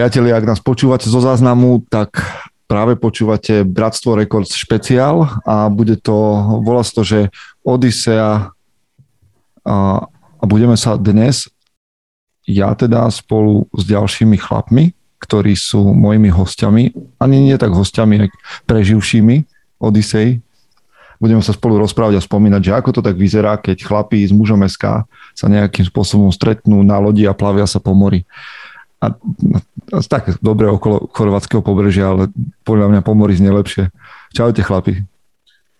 Priatelia, ak nás počúvate zo záznamu, tak práve počúvate Bratstvo Records špeciál a bude to, volá to, že Odisea a, a budeme sa dnes, ja teda spolu s ďalšími chlapmi, ktorí sú mojimi hostiami, ani nie tak hostiami, ako preživšími Odisei, budeme sa spolu rozprávať a spomínať, že ako to tak vyzerá, keď chlapí z mužom SK sa nejakým spôsobom stretnú na lodi a plavia sa po mori a, a tak dobre okolo chorvátskeho pobrežia, ale podľa mňa pomory znie lepšie. Čaute chlapi.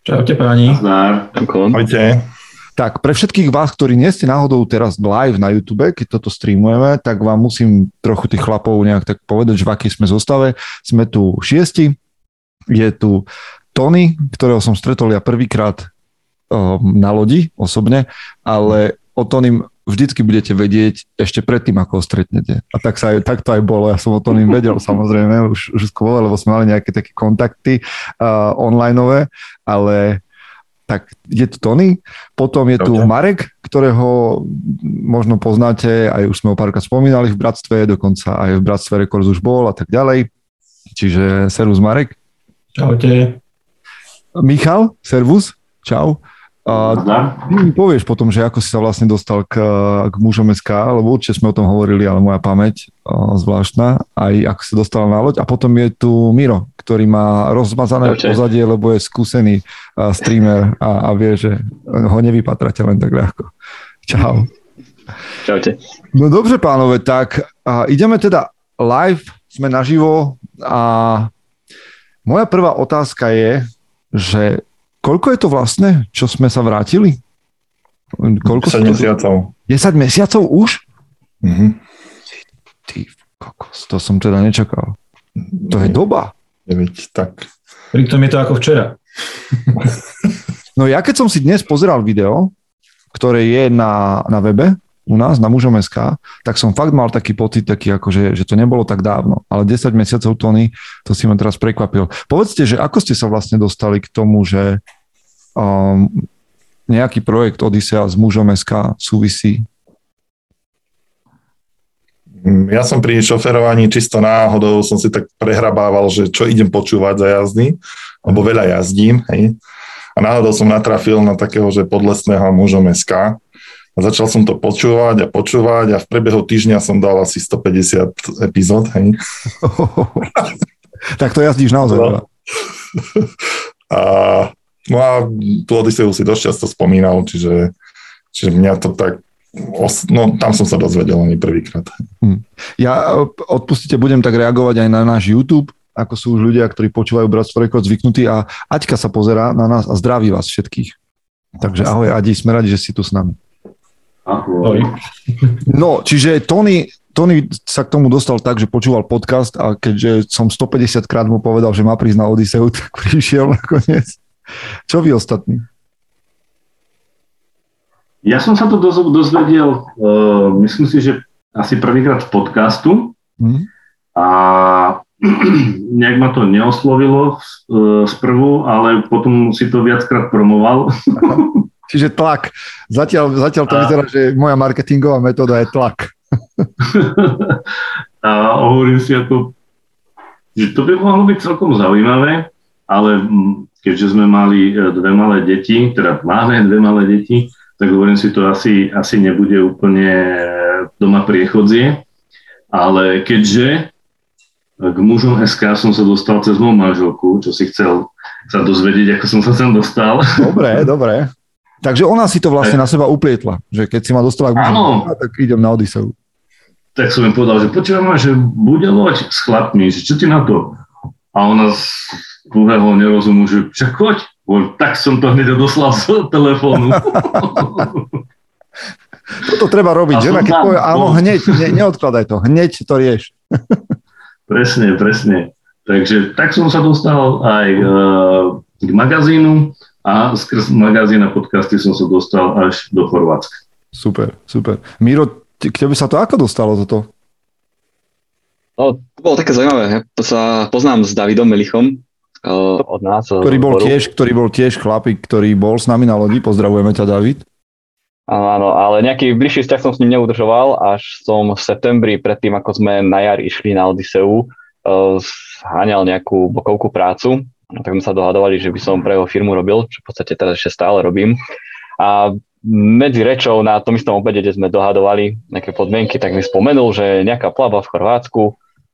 Čaute páni. Čaute. Tak pre všetkých vás, ktorí nie ste náhodou teraz live na YouTube, keď toto streamujeme, tak vám musím trochu tých chlapov nejak tak povedať, že v akej sme zostave. Sme tu šiesti, je tu Tony, ktorého som stretol ja prvýkrát um, na lodi osobne, ale o Tonym vždycky budete vedieť ešte predtým, ako ho stretnete. A tak, sa aj, tak to aj bolo. Ja som o tom im vedel samozrejme už, už skôr, lebo sme mali nejaké také kontakty uh, onlineové, ale tak je tu Tony, potom je tu Marek, ktorého možno poznáte, aj už sme ho párkrát spomínali v Bratstve, dokonca aj v Bratstve Records už bol a tak ďalej. Čiže servus Marek. Čaute. Michal, servus, čau. A ty mi povieš potom, že ako si sa vlastne dostal k, k mužom SK, lebo určite sme o tom hovorili, ale moja pamäť zvláštna, aj ako si dostal na loď. A potom je tu Miro, ktorý má rozmazané Čaute. pozadie, lebo je skúsený uh, streamer a, a vie, že ho nevypatrate len tak ľahko. Čau. Čaute. No dobre pánové, tak a ideme teda live, sme naživo a moja prvá otázka je, že Koľko je to vlastne, čo sme sa vrátili? Koľko 10 mesiacov. 10 mesiacov už? Mm-hmm. Ty kokos, to som teda nečakal. To je doba. Neveď, tak. Pritom je to ako včera. no ja keď som si dnes pozeral video, ktoré je na, na webe, u nás na mužom SK, tak som fakt mal taký pocit, taký ako, že, že to nebolo tak dávno. Ale 10 mesiacov Tony, to si ma teraz prekvapil. Povedzte, že ako ste sa vlastne dostali k tomu, že um, nejaký projekt Odisea s mužom SK súvisí? Ja som pri šoferovaní čisto náhodou som si tak prehrabával, že čo idem počúvať za jazdy, lebo veľa jazdím, hej. A náhodou som natrafil na takého, že podlesného mužom SK, a začal som to počúvať a počúvať a v priebehu týždňa som dal asi 150 epizód. Hej. tak to jazdíš naozaj. No. A, no a tú Odiseu si dosť často spomínal, čiže, čiže mňa to tak No, tam som sa dozvedel ani prvýkrát. Hm. Ja, odpustite, budem tak reagovať aj na náš YouTube, ako sú už ľudia, ktorí počúvajú Bratstvo Rekord zvyknutí a Aťka sa pozera na nás a zdraví vás všetkých. Takže ahoj Adi, sme radi, že si tu s nami. No, čiže Tony, Tony sa k tomu dostal tak, že počúval podcast a keďže som 150 krát mu povedal, že má prísť na Odiseu, tak prišiel nakoniec. Čo vy ostatní? Ja som sa to dozvedel, uh, myslím si, že asi prvýkrát v podcastu hmm. a nejak ma to neoslovilo uh, sprvu, ale potom si to viackrát promoval. Čiže tlak. Zatiaľ, zatiaľ to a... vyzerá, že moja marketingová metóda je tlak. a hovorím si ako, že to by mohlo byť celkom zaujímavé, ale keďže sme mali e, dve malé deti, teda máme dve malé deti, tak hovorím si, to asi, asi nebude úplne doma priechodzie, ale keďže k mužom SK som sa dostal cez moju manželku, čo si chcel sa dozvedieť, ako som sa sem dostal. Dobre, dobre. Takže ona si to vlastne na seba uplietla, že keď si ma dostala k mužom, tak idem na Odiseu. Tak som im povedal, že počujem že bude loď s chlapmi, že čo ti na to? A ona z druhého nerozumu, že však choď. Tak som to hneď odoslal z telefónu. Toto treba robiť, že? Keď povie, áno, hneď, ne, neodkladaj to, hneď to rieš. presne, presne. Takže tak som sa dostal aj uh, k magazínu a skrz magazín a podcasty som sa dostal až do Chorvátska. Super, super. Miro, k tebe sa to ako dostalo toto? No, to bolo také zaujímavé. Ja to sa poznám s Davidom Melichom uh, od nás. Ktorý bol, tiež, ktorý bol tiež chlapík, ktorý bol s nami na lodi. Pozdravujeme ťa, David. Áno, áno, ale nejaký bližší vzťah som s ním neudržoval, až som v septembri, predtým ako sme na jar išli na Odiseu, uh, háňal nejakú bokovku prácu, no, tak sme sa dohadovali, že by som pre jeho firmu robil, čo v podstate teraz ešte stále robím. A medzi rečou na tom istom obede, kde sme dohadovali nejaké podmienky, tak mi spomenul, že nejaká plava v Chorvátsku,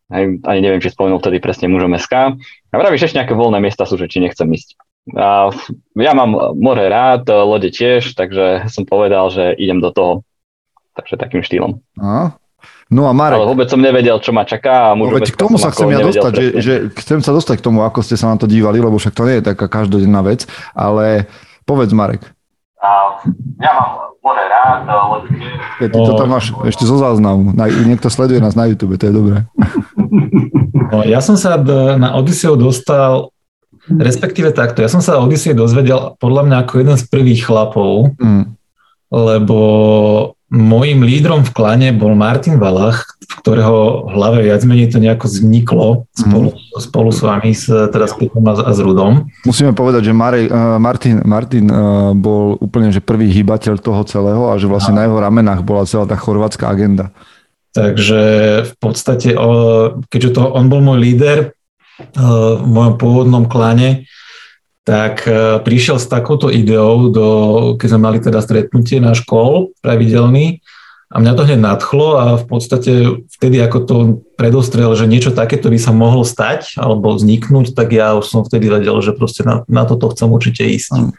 ani neviem, či spomenul vtedy presne mužom SK. A vravíš, ešte nejaké voľné miesta sú, že či nechcem ísť. A ja mám more rád, lode tiež, takže som povedal, že idem do toho. Takže takým štýlom. A? No a Marek... Ale vôbec som nevedel, čo ma čaká. A no, veď k tomu sa chcem ja dostať, že, že chcem sa dostať k tomu, ako ste sa na to dívali, lebo však to nie je taká každodenná vec, ale povedz Marek. A ja mám more rád, tiež. Keď ty to tam máš ešte zo záznamu. Niekto sleduje nás na YouTube, to je dobré. No, ja som sa na Odiseu dostal Respektíve takto, ja som sa o Odyssey dozvedel podľa mňa ako jeden z prvých chlapov, mm. lebo môjim lídrom v klane bol Martin Valach, v ktorého hlave viac menej to nejako vzniklo spolu, mm. spolu s vami, s, teda s a, a s Rudom. Musíme povedať, že Marej, uh, Martin, Martin uh, bol úplne že prvý hýbateľ toho celého a že vlastne a. na jeho ramenách bola celá tá chorvátska agenda. Takže v podstate, keďže to, on bol môj líder, v mojom pôvodnom klane, tak e, prišiel s takouto ideou, do, keď sme mali teda stretnutie na škol pravidelný a mňa to hneď nadchlo a v podstate vtedy, ako to predostrel, že niečo takéto by sa mohlo stať alebo vzniknúť, tak ja už som vtedy vedel, že proste na, na toto chcem určite ísť.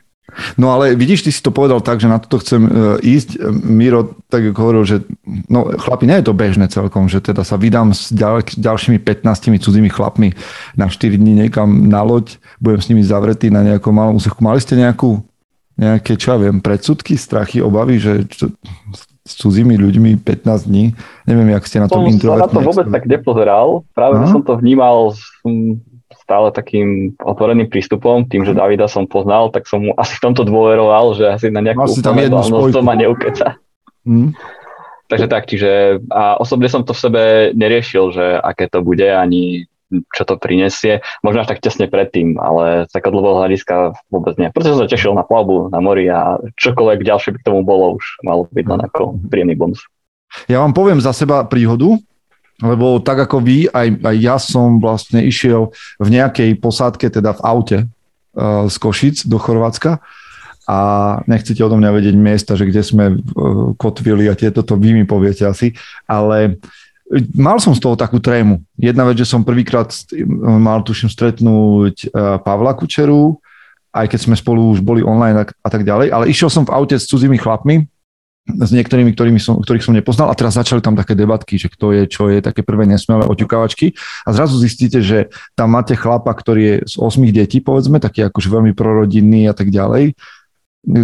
No ale vidíš, ty si to povedal tak, že na toto chcem e, ísť. Miro tak hovoril, že no chlapi, nie je to bežné celkom, že teda sa vydám s ďal, ďalšími 15 cudzími chlapmi na 4 dní niekam na loď, budem s nimi zavretý na nejakom malom úseku. Mali ste nejakú, nejaké, čo ja viem, predsudky, strachy, obavy, že čo, s cudzími ľuďmi 15 dní? Neviem, jak ste na tom introvertní. Som na to vôbec tak nepozeral. Práve som to vnímal stále takým otvoreným prístupom, tým, že mhm. Davida som poznal, tak som mu asi v tomto dôveroval, že asi na nejakú úplnú to ma neukeca. Hmm. Takže tak, čiže a osobne som to v sebe neriešil, že aké to bude, ani čo to prinesie. Možno až tak tesne predtým, ale z takého dlhého hľadiska vôbec nie. Preto som sa tešil na plavbu na mori a čokoľvek ďalšie by k tomu bolo už malo byť len ako príjemný bonus. Ja vám poviem za seba príhodu, lebo tak ako vy, aj, aj ja som vlastne išiel v nejakej posádke, teda v aute uh, z Košic do Chorvátska. A nechcete odo mňa vedieť miesta, že kde sme uh, kotvili a tieto to vy mi poviete asi, ale mal som z toho takú trému. Jedna vec, že som prvýkrát mal tuším stretnúť uh, Pavla Kučeru, aj keď sme spolu už boli online a, tak ďalej, ale išiel som v aute s cudzími chlapmi, s niektorými, ktorými som, ktorých som nepoznal a teraz začali tam také debatky, že kto je, čo je, také prvé nesmelé oťukávačky a zrazu zistíte, že tam máte chlapa, ktorý je z 8 detí, povedzme, taký akože veľmi prorodinný a tak ďalej.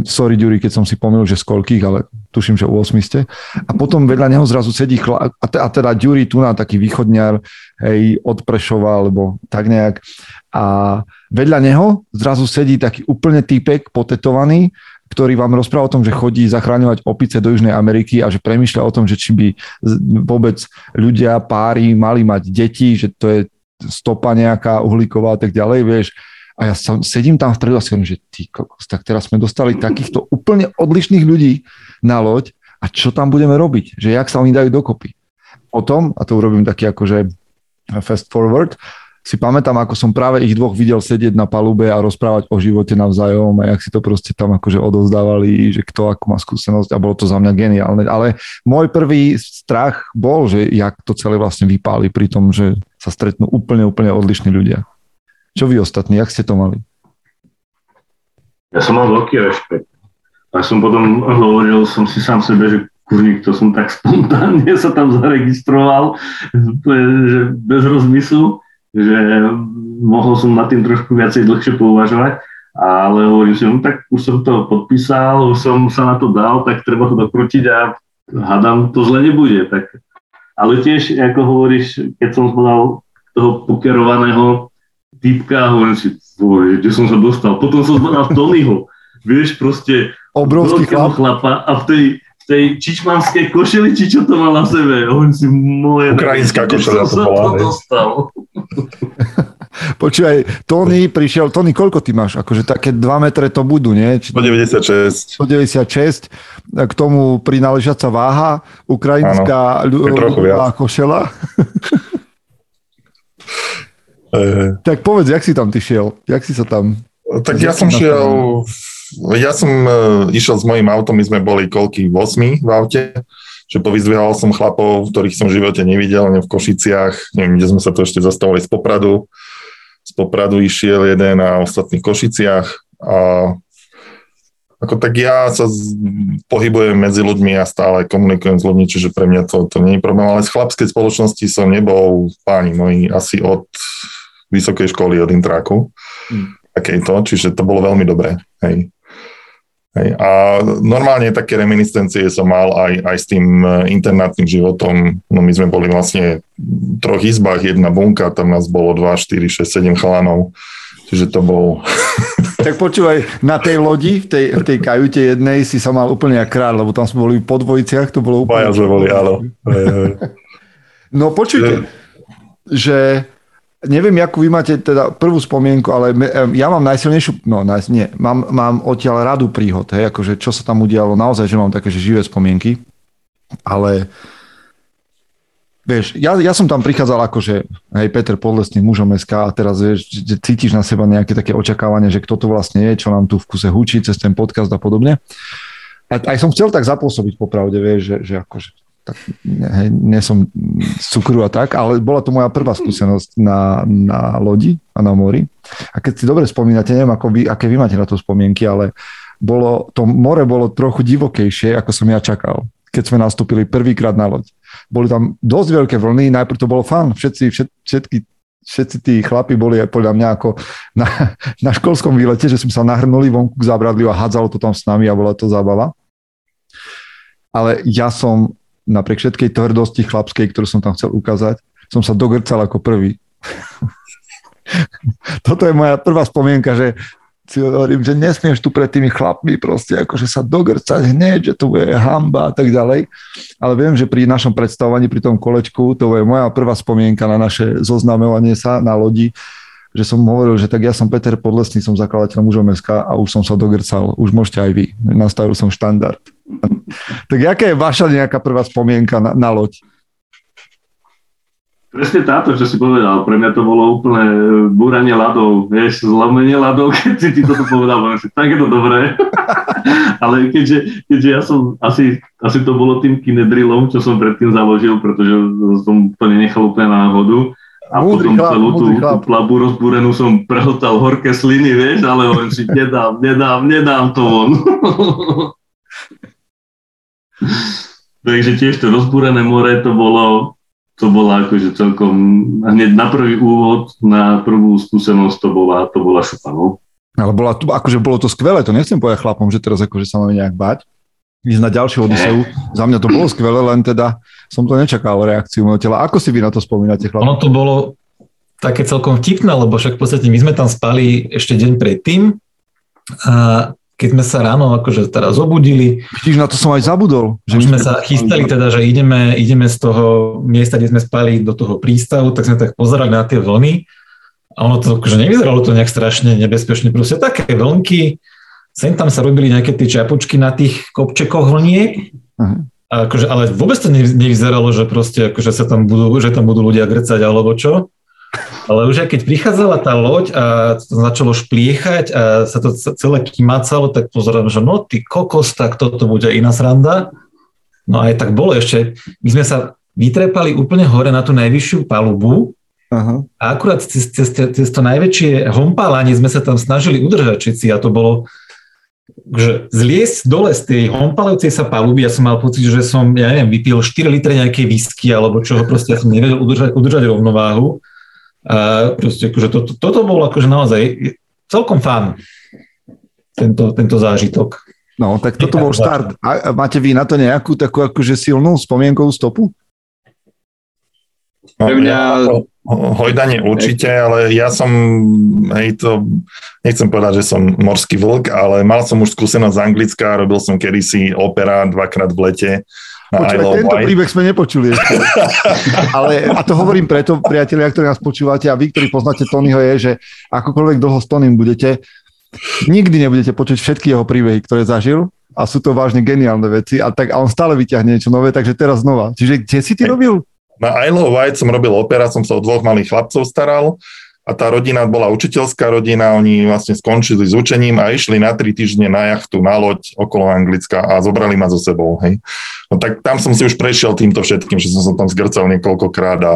Sorry, Ďuri, keď som si pomýlil, že z koľkých, ale tuším, že u 8 ste. A potom vedľa neho zrazu sedí chlap, a, teda Ďuri tu na taký východňar, hej, od Prešova, alebo tak nejak. A vedľa neho zrazu sedí taký úplne týpek potetovaný, ktorý vám rozpráva o tom, že chodí zachráňovať opice do Južnej Ameriky a že premýšľa o tom, že či by vôbec ľudia, páry mali mať deti, že to je stopa nejaká uhlíková a tak ďalej, vieš. A ja som, sedím tam vpredu a si hovorím, že ty kokos, tak teraz sme dostali takýchto úplne odlišných ľudí na loď a čo tam budeme robiť? Že jak sa oni dajú dokopy? Potom, a to urobím taký akože fast forward, si pamätám, ako som práve ich dvoch videl sedieť na palube a rozprávať o živote navzájom a jak si to proste tam akože odovzdávali, že kto ako má skúsenosť a bolo to za mňa geniálne. Ale môj prvý strach bol, že jak to celé vlastne vypáli pri tom, že sa stretnú úplne, úplne odlišní ľudia. Čo vy ostatní, jak ste to mali? Ja som mal veľký rešpekt. A som potom hovoril som si sám sebe, že kurník, to som tak spontánne sa tam zaregistroval, že bez rozmyslu že mohol som nad tým trošku viacej dlhšie pouvažovať, ale hovorím si, no tak už som to podpísal, už som sa na to dal, tak treba to dokrutiť a hádam, to zle nebude. Tak. Ale tiež, ako hovoríš, keď som podal toho pokerovaného typka, hovorím si, bože, kde som sa dostal. Potom som zbadal Tonyho, vieš, proste obrovský chlap. chlapa a v tej čičmanskej košeli, či čo to mal na sebe. On si moje... Ukrajinská košeľa to bola. To dostal. Počúvaj, Tony prišiel, Tony, koľko ty máš? Akože také 2 metre to budú, nie? Či 196. 196, k tomu prináležiaca váha, ukrajinská ľudová košela. E... tak povedz, jak si tam ty šiel? Jak si sa tam... Tak ja som šiel, ja som uh, išiel s mojím autom, my sme boli koľky, 8 v aute, že povyzdvihal som chlapov, ktorých som v živote nevidel, ne v Košiciach, neviem, kde sme sa to ešte zastavili z Popradu. Z Popradu išiel jeden a ostatní v Košiciach a ako tak ja sa pohybujem medzi ľuďmi a stále komunikujem s ľuďmi, čiže pre mňa to, to nie je problém, ale z chlapskej spoločnosti som nebol páni moji asi od vysokej školy, od Intráku. Hmm. Takejto, čiže to bolo veľmi dobré. Hej. Hej. A normálne také reminiscencie som mal aj, aj s tým e, internátnym životom. No my sme boli vlastne v troch izbách, jedna bunka, tam nás bolo 2, 4, 6, 7 chalanov. Čiže to bol... Tak počúvaj, na tej lodi, v tej, v tej kajute jednej si sa mal úplne jak kráľ, lebo tam sme boli po dvojiciach, to bolo úplne... Baja sme boli, áno. No počujte, že neviem, akú vy máte teda prvú spomienku, ale ja mám najsilnejšiu, no nie, mám, mám odtiaľ radu príhod, hej, akože čo sa tam udialo, naozaj, že mám také, že živé spomienky, ale vieš, ja, ja som tam prichádzal že, hej, Peter Podlesný, mužom SK a teraz vieš, cítiš na seba nejaké také očakávanie, že kto to vlastne je, čo nám tu v kuse hučí cez ten podcast a podobne. A aj som chcel tak zapôsobiť popravde, vieš, že, že akože tak ne, nie som cukru a tak, ale bola to moja prvá skúsenosť na, na lodi a na mori. A keď si dobre spomínate, neviem, ako vy, aké vy máte na to spomienky, ale bolo, to more bolo trochu divokejšie, ako som ja čakal, keď sme nastúpili prvýkrát na loď. Boli tam dosť veľké vlny, najprv to bolo fan, všetci, všet, všetky všetci tí chlapi boli aj podľa mňa ako na, na školskom výlete, že sme sa nahrnuli vonku k zábradliu a hádzalo to tam s nami a bola to zábava. Ale ja som napriek všetkej tvrdosti chlapskej, ktorú som tam chcel ukázať, som sa dogrcal ako prvý. Toto je moja prvá spomienka, že si hovorím, že nesmieš tu pred tými chlapmi proste akože sa dogrcať hneď, že to bude hamba a tak ďalej. Ale viem, že pri našom predstavovaní, pri tom kolečku, to je moja prvá spomienka na naše zoznamovanie sa na lodi, že som hovoril, že tak ja som Peter Podlesný, som zakladateľ mužom SK a už som sa dogrcal. Už môžete aj vy. Nastavil som štandard. tak jaká je vaša nejaká prvá spomienka na, na loď? Presne táto, čo si povedal, pre mňa to bolo úplne búranie ľadov, vieš, zlomenie ľadov, keď si ty toto povedal, si, tak je to dobré. Ale keďže, keďže ja som, asi, asi to bolo tým kinedrilom, čo som predtým založil, pretože som to nenechal úplne náhodu, a múdry potom chlap, celú tú, tú plabu rozbúrenú som prehltal horké sliny, vieš, ale hovorím si, nedám, nedám, nedám to von. Takže tiež to rozbúrené more, to bolo, to bola akože celkom, hneď na prvý úvod, na prvú skúsenosť to bola, to bola šupa, no. Ale bola, akože bolo to skvelé, to nechcem povedať chlapom, že teraz akože sa máme nejak bať. Ísť na ďalšiu Odiseu. Za mňa to bolo skvelé, len teda som to nečakal reakciu môjho tela. Ako si vy na to spomínate, chlapom? Ono to bolo také celkom vtipné, lebo však v podstate my sme tam spali ešte deň predtým a keď sme sa ráno akože teraz zobudili. Vidíš, na to som aj zabudol. Že sme sa chystali teda, že ideme, ideme z toho miesta, kde sme spali do toho prístavu, tak sme tak pozerali na tie vlny a ono to akože nevyzeralo to nejak strašne nebezpečne. Proste také vlnky, sem tam sa robili nejaké tie čapočky na tých kopčekoch vlniek, uh-huh. a akože, ale vôbec to nevyzeralo, že proste akože sa tam budú, že tam budú ľudia grcať alebo čo. Ale už aj keď prichádzala tá loď a to začalo špliechať a sa to celé kimacalo, tak pozerám, že no ty kokos, tak toto bude iná sranda. No aj tak bolo ešte. My sme sa vytrepali úplne hore na tú najvyššiu palubu uh-huh. a akurát cez, cez, cez to najväčšie hompálanie sme sa tam snažili udržať všetci a to bolo že zliesť dole z tej hompalujúcej sa paluby, ja som mal pocit, že som, ja neviem, vypil 4 litre nejakej whisky alebo čoho, proste ja som nevedel udržať, udržať rovnováhu a proste akože to, to, toto bol akože naozaj celkom fán, tento, tento zážitok. No, tak toto bol štart. A máte vy na to nejakú takú akože silnú spomienkovú stopu? No, Pre mňa... Hojdanie určite, ale ja som, hej, to, nechcem povedať, že som morský vlk, ale mal som už skúsenosť z Anglicka, robil som kedysi opera dvakrát v lete Počúvaj, tento White. príbeh sme nepočuli ešte. Ale, a to hovorím preto, priatelia, ktorí nás počúvate a vy, ktorí poznáte Tonyho, je, že akokoľvek dlho s Tonym budete, nikdy nebudete počuť všetky jeho príbehy, ktoré zažil a sú to vážne geniálne veci a, tak, a on stále vyťahne niečo nové, takže teraz znova. Čiže kde si ty robil? Na Isle of White som robil opera, som sa o dvoch malých chlapcov staral a tá rodina bola učiteľská rodina, oni vlastne skončili s učením a išli na tri týždne na jachtu, na loď okolo Anglicka a zobrali ma so sebou. Hej. No tak tam som si už prešiel týmto všetkým, že som sa tam zgrcal niekoľkokrát a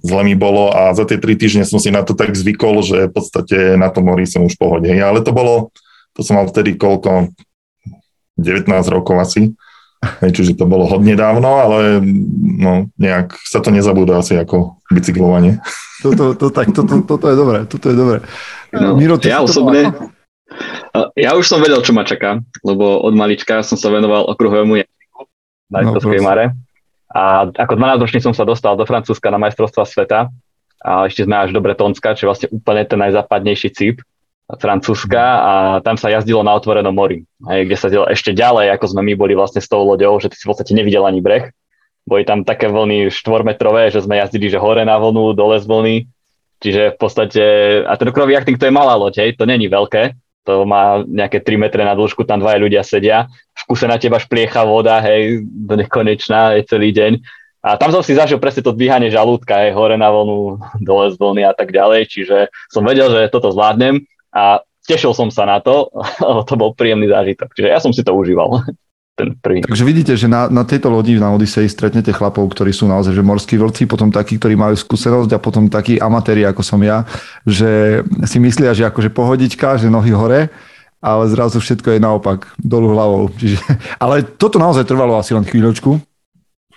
zle mi bolo a za tie tri týždne som si na to tak zvykol, že v podstate na tom mori som už v pohode. Hej. Ale to bolo, to som mal vtedy koľko, 19 rokov asi. Čiže to bolo hodne dávno, ale no, nejak sa to nezabúda asi ako bicyklovanie. Toto, to, tak, toto, toto je dobré, toto je dobré. No, Miro, ja osobne, ja už som vedel, čo ma čaká, lebo od malička som sa venoval okruhovému jazyku na no, mare. A ako 12-ročný som sa dostal do Francúzska na majstrovstva sveta a ešte sme až do Bretonska, čo je vlastne úplne ten najzápadnejší cíp Francúzska a tam sa jazdilo na otvorenom mori, hej, kde sa dielo ešte ďalej, ako sme my boli vlastne s tou loďou, že ty si v podstate nevidel ani breh. Boli tam také vlny štvormetrové, že sme jazdili, že hore na vlnu, dole z vlny. Čiže v podstate, a ten okrový jachting to je malá loď, hej, to není veľké, to má nejaké 3 metre na dĺžku, tam dvaja ľudia sedia, v kuse na teba špliecha voda, hej, do nekonečná, je celý deň. A tam som si zažil presne to dvíhanie žalúdka, hej, hore na vlnu, dole z vlny a tak ďalej, čiže som vedel, že toto zvládnem a tešil som sa na to, to bol príjemný zážitok, čiže ja som si to užíval ten prvý. Takže vidíte, že na, na tejto lodi na Odisei stretnete chlapov, ktorí sú naozaj že morskí vlci, potom takí, ktorí majú skúsenosť a potom takí amatéri, ako som ja, že si myslia, že akože pohodička, že nohy hore, ale zrazu všetko je naopak, dolu hlavou. Čiže, ale toto naozaj trvalo asi len chvíľočku,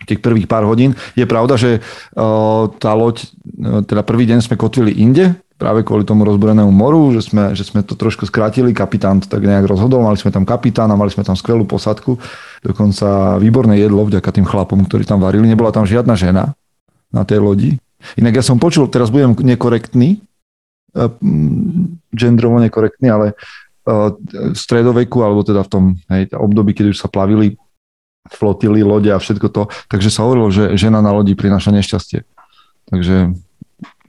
tých prvých pár hodín. Je pravda, že uh, tá loď, uh, teda prvý deň sme kotvili inde, práve kvôli tomu rozborenému moru, že sme, že sme to trošku skrátili, kapitán to tak nejak rozhodol, mali sme tam kapitána, mali sme tam skvelú posadku, dokonca výborné jedlo vďaka tým chlapom, ktorí tam varili, nebola tam žiadna žena na tej lodi. Inak ja som počul, teraz budem nekorektný, uh, genderovo nekorektný, ale v stredoveku, alebo teda v tom hej, období, keď už sa plavili flotily, lode a všetko to, takže sa hovorilo, že žena na lodi prináša nešťastie. Takže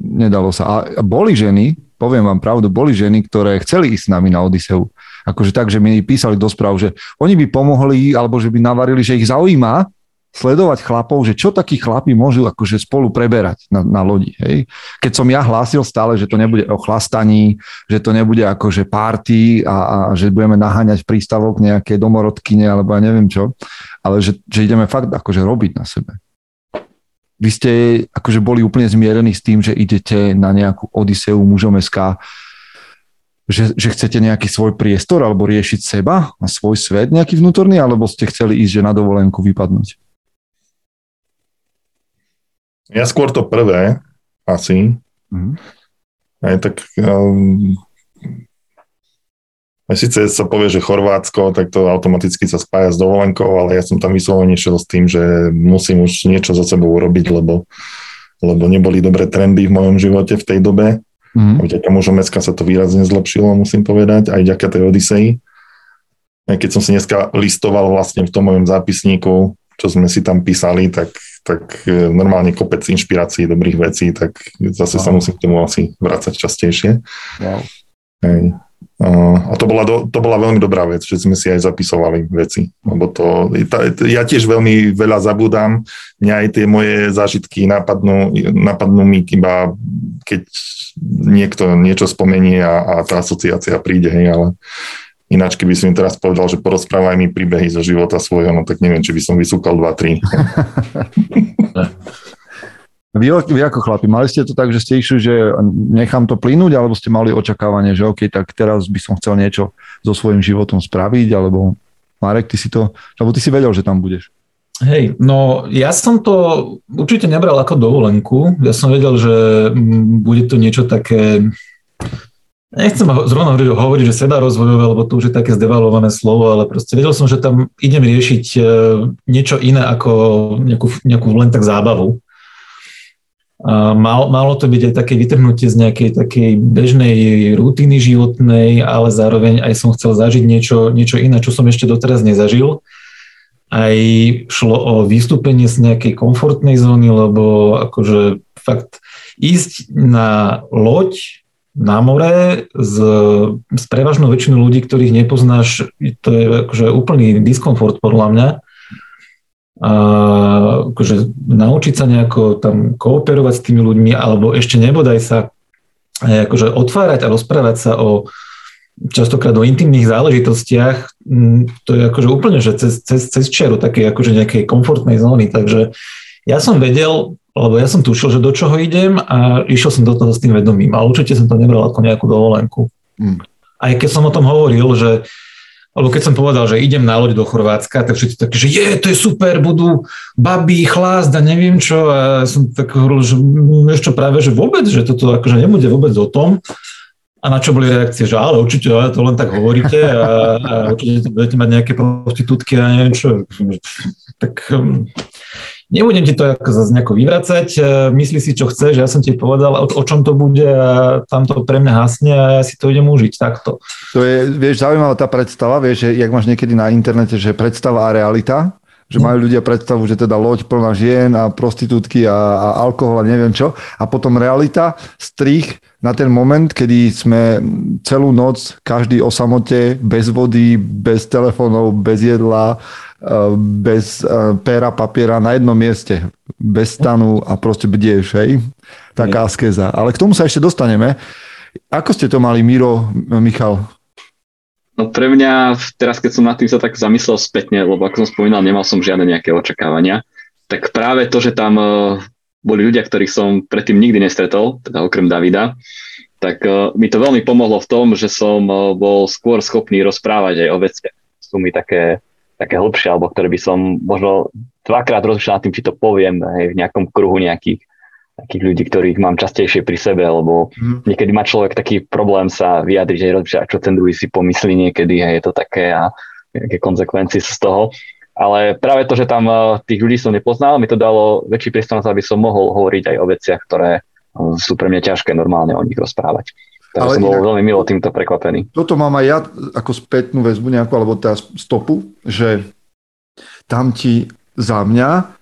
nedalo sa. A boli ženy, poviem vám pravdu, boli ženy, ktoré chceli ísť s nami na Odiseu. Akože tak, že mi písali do správ, že oni by pomohli, alebo že by navarili, že ich zaujíma sledovať chlapov, že čo takí chlapi môžu akože spolu preberať na, na lodi. Hej? Keď som ja hlásil stále, že to nebude o chlastaní, že to nebude akože party a, a že budeme naháňať prístavok nejaké domorodkyne alebo ja neviem čo, ale že, že ideme fakt akože robiť na sebe vy ste akože boli úplne zmierení s tým, že idete na nejakú Odiseu mužom SK, že, že chcete nejaký svoj priestor alebo riešiť seba a svoj svet nejaký vnútorný, alebo ste chceli ísť že na dovolenku vypadnúť? Ja skôr to prvé, asi. Mm-hmm. Aj tak um, Sice sa povie, že Chorvátsko, tak to automaticky sa spája s dovolenkou, ale ja som tam vyslovene šiel s tým, že musím už niečo za sebou urobiť, lebo, lebo neboli dobré trendy v mojom živote v tej dobe. Mm-hmm. Vďaka mužom sa to výrazne zlepšilo, musím povedať, aj ďaká tej Odisei. Keď som si dneska listoval vlastne v tom mojom zápisníku, čo sme si tam písali, tak, tak e, normálne kopec inšpirácií, dobrých vecí, tak zase wow. sa musím k tomu asi vrácať častejšie. Wow. Hej. A to bola, do, to bola veľmi dobrá vec, že sme si aj zapisovali veci, lebo to, ja tiež veľmi veľa zabúdam, mňa aj tie moje zážitky napadnú, napadnú mi iba, keď niekto niečo spomenie a, a tá asociácia príde, hej, ale ináč keby som im teraz povedal, že porozprávaj mi príbehy zo života svojho, no tak neviem, či by som vysúkal 2-3. Vy, vy ako chlapi, mali ste to tak, že ste išli, že nechám to plynúť, alebo ste mali očakávanie, že OK, tak teraz by som chcel niečo so svojím životom spraviť, alebo Marek, ty si to, lebo ty si vedel, že tam budeš. Hej, no ja som to určite nebral ako dovolenku. Ja som vedel, že bude to niečo také, nechcem zrovna hovoriť, že seba rozvojové, lebo to už je také zdevalované slovo, ale proste vedel som, že tam idem riešiť e, niečo iné ako nejakú, nejakú len tak zábavu. Mal, malo to byť aj také vytrhnutie z nejakej takej bežnej rutiny životnej, ale zároveň aj som chcel zažiť niečo, niečo iné, čo som ešte doteraz nezažil. aj šlo o vystúpenie z nejakej komfortnej zóny, lebo akože fakt ísť na loď na more s, s prevažnou väčšinou ľudí, ktorých nepoznáš, to je akože úplný diskomfort podľa mňa. A akože naučiť sa nejako tam kooperovať s tými ľuďmi, alebo ešte nebodaj sa akože otvárať a rozprávať sa o častokrát o intimných záležitostiach, to je akože úplne, že cez, cez, cez čiaru také akože nejakej komfortnej zóny, takže ja som vedel, lebo ja som tušil, že do čoho idem a išiel som do toho s tým vedomím a určite som to nebral ako nejakú dovolenku. Mm. Aj keď som o tom hovoril, že alebo keď som povedal, že idem na loď do Chorvátska, tak všetci takí, že je, to je super, budú baby, chlásť a neviem čo. A som tak hovoril, že ešte práve, že vôbec, že toto akože nebude vôbec o tom. A na čo boli reakcie, že ale určite ale to len tak hovoríte a, a určite budete mať nejaké prostitútky a neviem čo. Tak um, nebudem ti to ako zase nejako vyvracať, myslí si, čo chceš, ja som ti povedal, o, o čom to bude a tam to pre mňa hasne a ja si to idem užiť takto. To je, vieš, zaujímavá tá predstava, vieš, že jak máš niekedy na internete, že predstava a realita, že majú ľudia predstavu, že teda loď plná žien a prostitútky a, a alkohol a neviem čo. A potom realita, strich na ten moment, kedy sme celú noc, každý o samote, bez vody, bez telefónov, bez jedla, bez eh, péra, papiera na jednom mieste, bez stanu a proste bdieš, hej? Taká askeza. Ale k tomu sa ešte dostaneme. Ako ste to mali, Miro, Michal? No pre mňa, teraz keď som nad tým sa tak zamyslel spätne, lebo ako som spomínal, nemal som žiadne nejaké očakávania, tak práve to, že tam boli ľudia, ktorých som predtým nikdy nestretol, teda okrem Davida, tak mi to veľmi pomohlo v tom, že som bol skôr schopný rozprávať aj o veciach, sú mi také, také hlbšie, alebo ktoré by som možno dvakrát rozmýšľal nad tým, či to poviem aj v nejakom kruhu nejakých takých ľudí, ktorých mám častejšie pri sebe, lebo mm. niekedy má človek taký problém sa vyjadriť, že rozmýšľa, čo ten druhý si pomyslí niekedy a je to také a nejaké konsekvencie z toho. Ale práve to, že tam eh, tých ľudí som nepoznal, mi to dalo väčší priestor aby som mohol hovoriť aj o veciach, ktoré eh, sú pre mňa ťažké normálne o nich rozprávať. Takže Ale som bol inak, veľmi milo týmto prekvapený. Toto mám aj ja ako spätnú väzbu nejakú, alebo teda stopu, že tam ti za mňa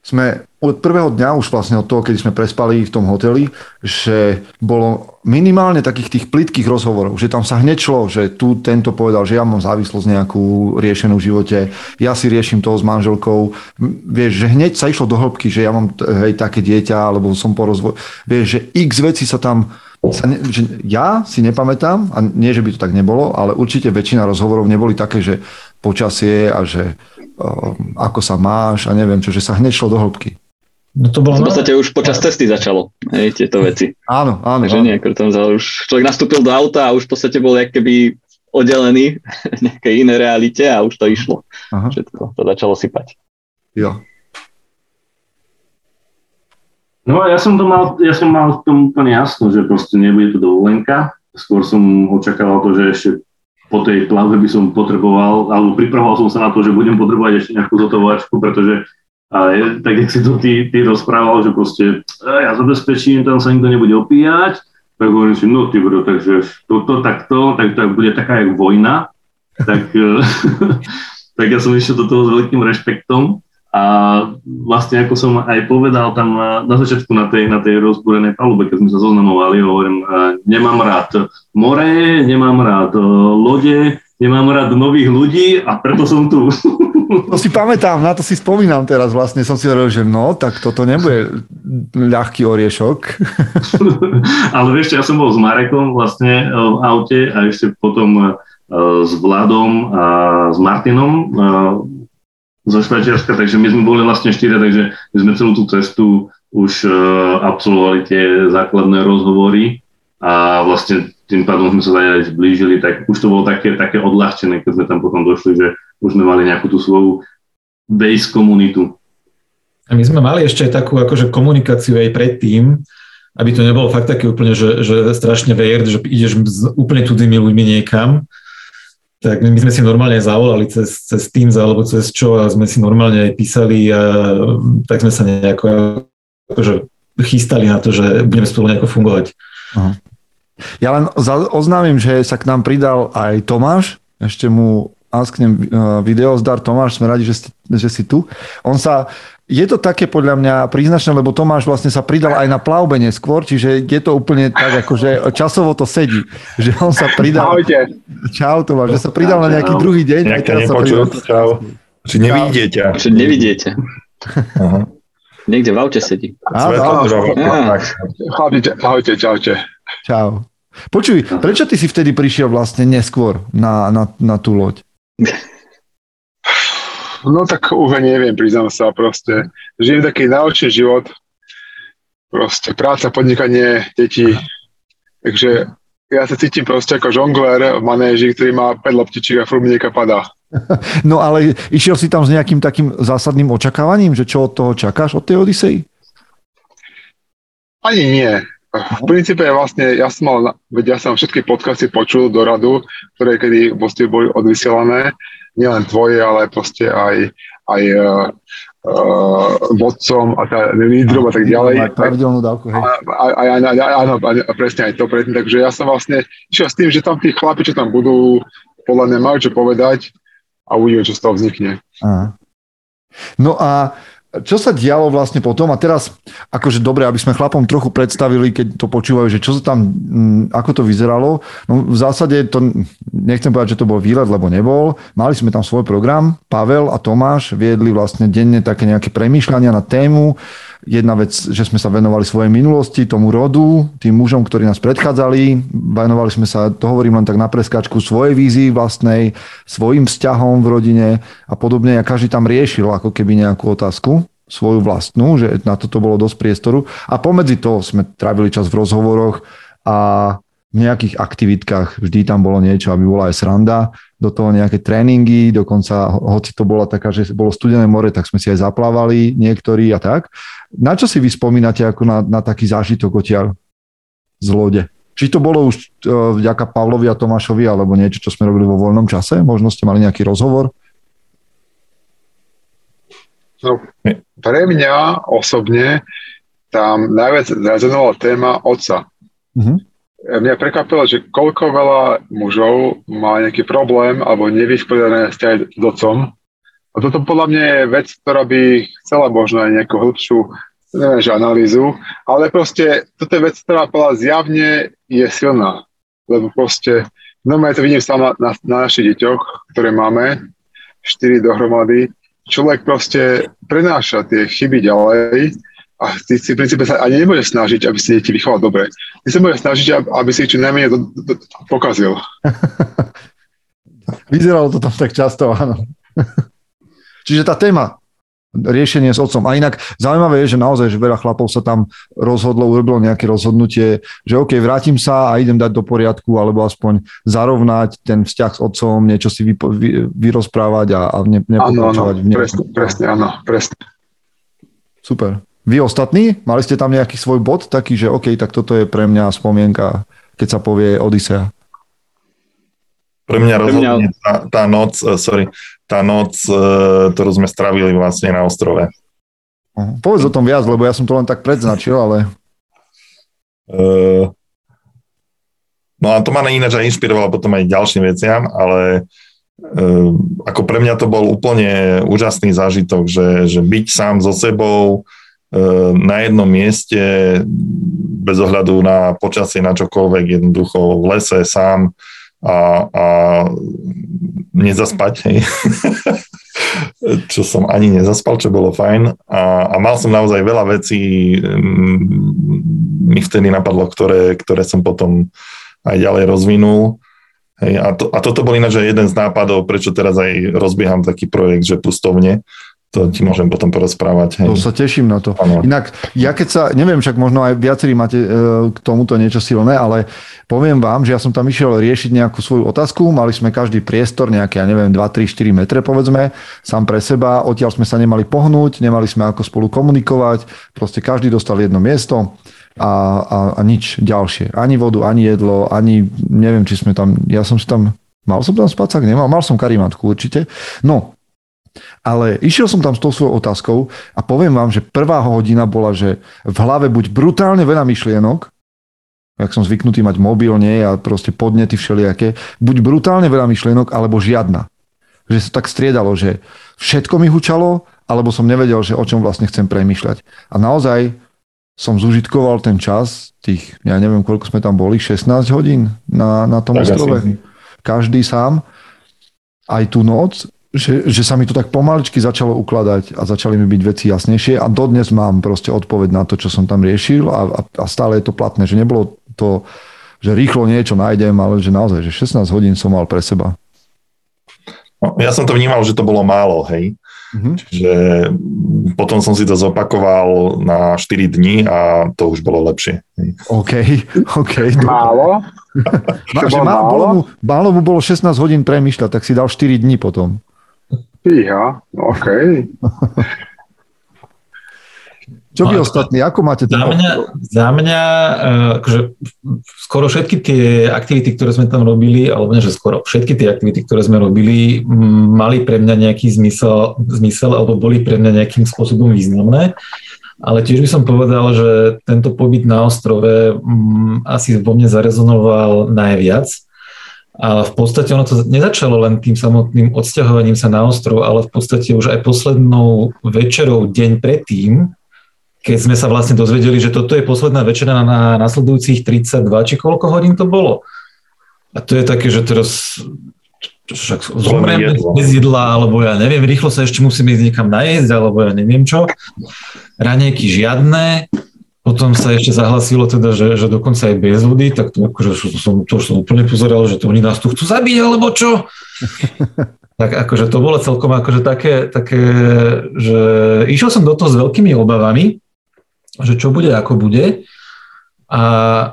sme od prvého dňa, už vlastne od toho, keď sme prespali v tom hoteli, že bolo minimálne takých tých plitkých rozhovorov, že tam sa hneď šlo, že tu tento povedal, že ja mám závislosť nejakú riešenú v živote, ja si riešim toho s manželkou, vieš, že hneď sa išlo do hĺbky, že ja mám hej, také dieťa, alebo som po rozvoj, vieš, že x veci sa tam sa ne, že ja si nepamätám, a nie, že by to tak nebolo, ale určite väčšina rozhovorov neboli také, že počasie a že Ehm, ako sa máš a neviem čo, že sa hneď šlo do hĺbky. No to bolo... V podstate už počas cesty začalo, hej, tieto veci. Áno, áno. Takže áno. nie, tam už človek nastúpil do auta a už v podstate bol keby oddelený v nejakej inej realite a už to išlo. Aha. Všetko to začalo sypať. Jo. No ja som to mal, ja som mal v tom úplne jasno, že proste nebude to dovolenka. Skôr som očakával to, že ešte po tej plavbe by som potreboval, alebo pripravoval som sa na to, že budem potrebovať ešte nejakú zotovačku, pretože a tak, jak si to ty, ty rozprával, že proste ja zabezpečím, tam sa nikto nebude opíjať, tak hovorím si, no ty bro, takže toto takto, tak to bude taká jak vojna, tak, tak ja som išiel do toho s veľkým rešpektom a vlastne ako som aj povedal tam na začiatku na tej, na tej rozbúrenej palube, keď sme sa zoznamovali, hovorím, nemám rád more, nemám rád e, lode, nemám rád nových ľudí a preto som tu. To si pamätám, na to si spomínam teraz vlastne, som si hovoril, že no, tak toto nebude ľahký oriešok. Ale vieš, ja som bol s Marekom vlastne v aute a ešte potom s Vladom a s Martinom zo Švajčiarska, takže my sme boli vlastne štyria, takže my sme celú tú cestu už uh, absolvovali tie základné rozhovory a vlastne tým pádom sme sa aj zblížili, tak už to bolo také, také odľahčené, keď sme tam potom došli, že už sme mali nejakú tú svoju base komunitu. A my sme mali ešte aj takú akože komunikáciu aj predtým, aby to nebolo fakt také úplne, že, že strašne weird, že ideš úplne tudými ľuďmi niekam, tak my sme si normálne zavolali cez, cez Teams alebo cez čo a sme si normálne aj písali a tak sme sa nejako akože chystali na to, že budeme spolu nejako fungovať. Aha. Ja len oznámim, že sa k nám pridal aj Tomáš, ešte mu Asknem video, zdar Tomáš, sme radi, že si, že si tu. On sa, je to také podľa mňa príznačné, lebo Tomáš vlastne sa pridal aj na plavbe neskôr, čiže je to úplne tak, ako že časovo to sedí. Že on sa pridal... Ahojte. Čau Tomáš, že sa pridal na nejaký druhý deň. Nejaké nepočuť, čau. Či nevidíte. Či nevidíte. Aha. Niekde v aute sedí. Chlapíte, ahojte, čaute. Čau. Počuj, prečo ty si vtedy prišiel vlastne neskôr na, na, na tú loď? No tak už neviem, priznám sa proste. Žijem taký náročný život. Proste práca, podnikanie, deti. Takže ja sa cítim proste ako žongler v manéži, ktorý má 5 loptičiek a furt padá. No ale išiel si tam s nejakým takým zásadným očakávaním, že čo od toho čakáš, od tej Odisei? Ani nie. V princípe vlastne, ja som mal, veď ja som všetky podcasty počul do radu, ktoré kedy vlastne boli odvysielané, nielen tvoje, ale proste aj, aj uh, uh, vodcom a tá, lídrom a tak ďalej. Aj pravidelnú dávku, hej. Áno, presne aj to predtým. Takže ja som vlastne išiel s tým, že tam tí chlapi, čo tam budú, podľa mňa majú čo povedať a uvidíme, čo z toho vznikne. Aha. No a čo sa dialo vlastne potom a teraz, akože dobre, aby sme chlapom trochu predstavili, keď to počúvajú, že čo sa tam, mm, ako to vyzeralo. No v zásade to, nechcem povedať, že to bol výlet, lebo nebol. Mali sme tam svoj program, Pavel a Tomáš viedli vlastne denne také nejaké premýšľania na tému, Jedna vec, že sme sa venovali svojej minulosti, tomu rodu, tým mužom, ktorí nás predchádzali. Venovali sme sa, to hovorím len tak na preskačku, svojej vízii vlastnej, svojim vzťahom v rodine a podobne. A každý tam riešil ako keby nejakú otázku svoju vlastnú, že na toto bolo dosť priestoru. A pomedzi to sme trávili čas v rozhovoroch a v nejakých aktivitkách vždy tam bolo niečo, aby bola aj sranda, do toho nejaké tréningy, dokonca, hoci to bola taká, že bolo studené more, tak sme si aj zaplávali niektorí a tak. Na čo si vy spomínate ako na, na taký zážitok odtiaľ z lode? Či to bolo už uh, vďaka Pavlovi a Tomášovi, alebo niečo, čo sme robili vo voľnom čase? Možno ste mali nejaký rozhovor? No, pre mňa osobne tam najviac rezonovala téma otca. Uh-huh mňa prekvapilo, že koľko veľa mužov má nejaký problém alebo nevysporiadané vzťahy s otcom. A toto podľa mňa je vec, ktorá by chcela možno aj nejakú hĺbšiu neviem, že analýzu, ale proste toto je vec, ktorá podľa zjavne je silná. Lebo proste, normálne to vidím sám na, na, na našich deťoch, ktoré máme, štyri dohromady, človek proste prenáša tie chyby ďalej a ty si v princípe sa ani nebudeš snažiť, aby si deti vychoval dobre. Ty sa budeš snažiť, aby si čo najmenej do, do, do, pokazil. Vyzeralo to tam tak často, áno. Čiže tá téma riešenie s otcom. A inak zaujímavé je, že naozaj, že veľa chlapov sa tam rozhodlo, urobilo nejaké rozhodnutie, že OK, vrátim sa a idem dať do poriadku, alebo aspoň zarovnať ten vzťah s otcom, niečo si vypo, vy, vyrozprávať a, a ne, nepokračovať. Áno, áno, presne, presne, áno, presne. Super. Vy ostatní, mali ste tam nejaký svoj bod taký, že OK, tak toto je pre mňa spomienka, keď sa povie Odisea? Pre mňa rozhodne tá, tá noc, eh, sorry, tá noc, eh, ktorú sme stravili vlastne na ostrove. Povedz o tom viac, lebo ja som to len tak predznačil, ale... Uh, no a to ma ináč aj inšpirovalo potom aj ďalším veciam, ale uh, ako pre mňa to bol úplne úžasný zážitok, že, že byť sám so sebou, na jednom mieste, bez ohľadu na počasie, na čokoľvek, jednoducho v lese sám a, a nezaspať, hej. čo som ani nezaspal, čo bolo fajn. A, a mal som naozaj veľa vecí, mm, mi vtedy napadlo, ktoré, ktoré som potom aj ďalej rozvinul. Hej, a, to, a toto bol ináč jeden z nápadov, prečo teraz aj rozbieham taký projekt, že pustovne, to ti môžem potom porozprávať. Hej. To sa teším na to. Ano. Inak, ja keď sa, neviem, však možno aj viacerí máte e, k tomuto niečo silné, ale poviem vám, že ja som tam išiel riešiť nejakú svoju otázku, mali sme každý priestor, nejaké, ja neviem, 2, 3, 4 metre, povedzme, sám pre seba, odtiaľ sme sa nemali pohnúť, nemali sme ako spolu komunikovať, proste každý dostal jedno miesto a, a, a nič ďalšie. Ani vodu, ani jedlo, ani, neviem, či sme tam, ja som si tam, mal som tam spacák, nemal, mal som karimatku určite. No, ale išiel som tam s tou svojou otázkou a poviem vám, že prvá hodina bola, že v hlave buď brutálne veľa myšlienok, ak som zvyknutý mať mobil, nie, a proste podnety všelijaké, buď brutálne veľa myšlienok, alebo žiadna. Že sa tak striedalo, že všetko mi hučalo, alebo som nevedel, že o čom vlastne chcem premýšľať. A naozaj som zužitkoval ten čas, tých, ja neviem, koľko sme tam boli, 16 hodín na, na tom tak ostrove. Asi. Každý sám. Aj tú noc že, že sa mi to tak pomaličky začalo ukladať a začali mi byť veci jasnejšie a dodnes mám proste odpoveď na to, čo som tam riešil a, a, a stále je to platné, že nebolo to, že rýchlo niečo nájdem, ale že naozaj, že 16 hodín som mal pre seba. No, ja som to vnímal, že to bolo málo, hej. Mm-hmm. Čiže potom som si to zopakoval na 4 dní a to už bolo lepšie. OK, OK. Málo? Málo, málo? mu, málo mu bolo 16 hodín premýšľať, tak si dal 4 dní potom. Fíha, OK. Čo vy no, ostatní, ako máte to? Za mňa, za mňa uh, akože, skoro všetky tie aktivity, ktoré sme tam robili, alebo nie, že skoro všetky tie aktivity, ktoré sme robili, mali pre mňa nejaký zmysel, zmysel, alebo boli pre mňa nejakým spôsobom významné. Ale tiež by som povedal, že tento pobyt na ostrove m, asi vo mne zarezonoval najviac a v podstate ono to nezačalo len tým samotným odsťahovaním sa na ostrov, ale v podstate už aj poslednou večerou deň predtým, keď sme sa vlastne dozvedeli, že toto je posledná večera na nasledujúcich 32, či koľko hodín to bolo. A to je také, že teraz však zomriem bez jedla, alebo ja neviem, rýchlo sa ešte musím ísť niekam najesť, alebo ja neviem čo. Ranejky žiadne, potom sa ešte zahlasilo teda, že, že dokonca aj bez vody, tak to, akože som, to som úplne pozeral, že to oni nás tu chcú zabiť, alebo čo? tak akože to bolo celkom akože také, také, že išiel som do toho s veľkými obavami, že čo bude, ako bude. A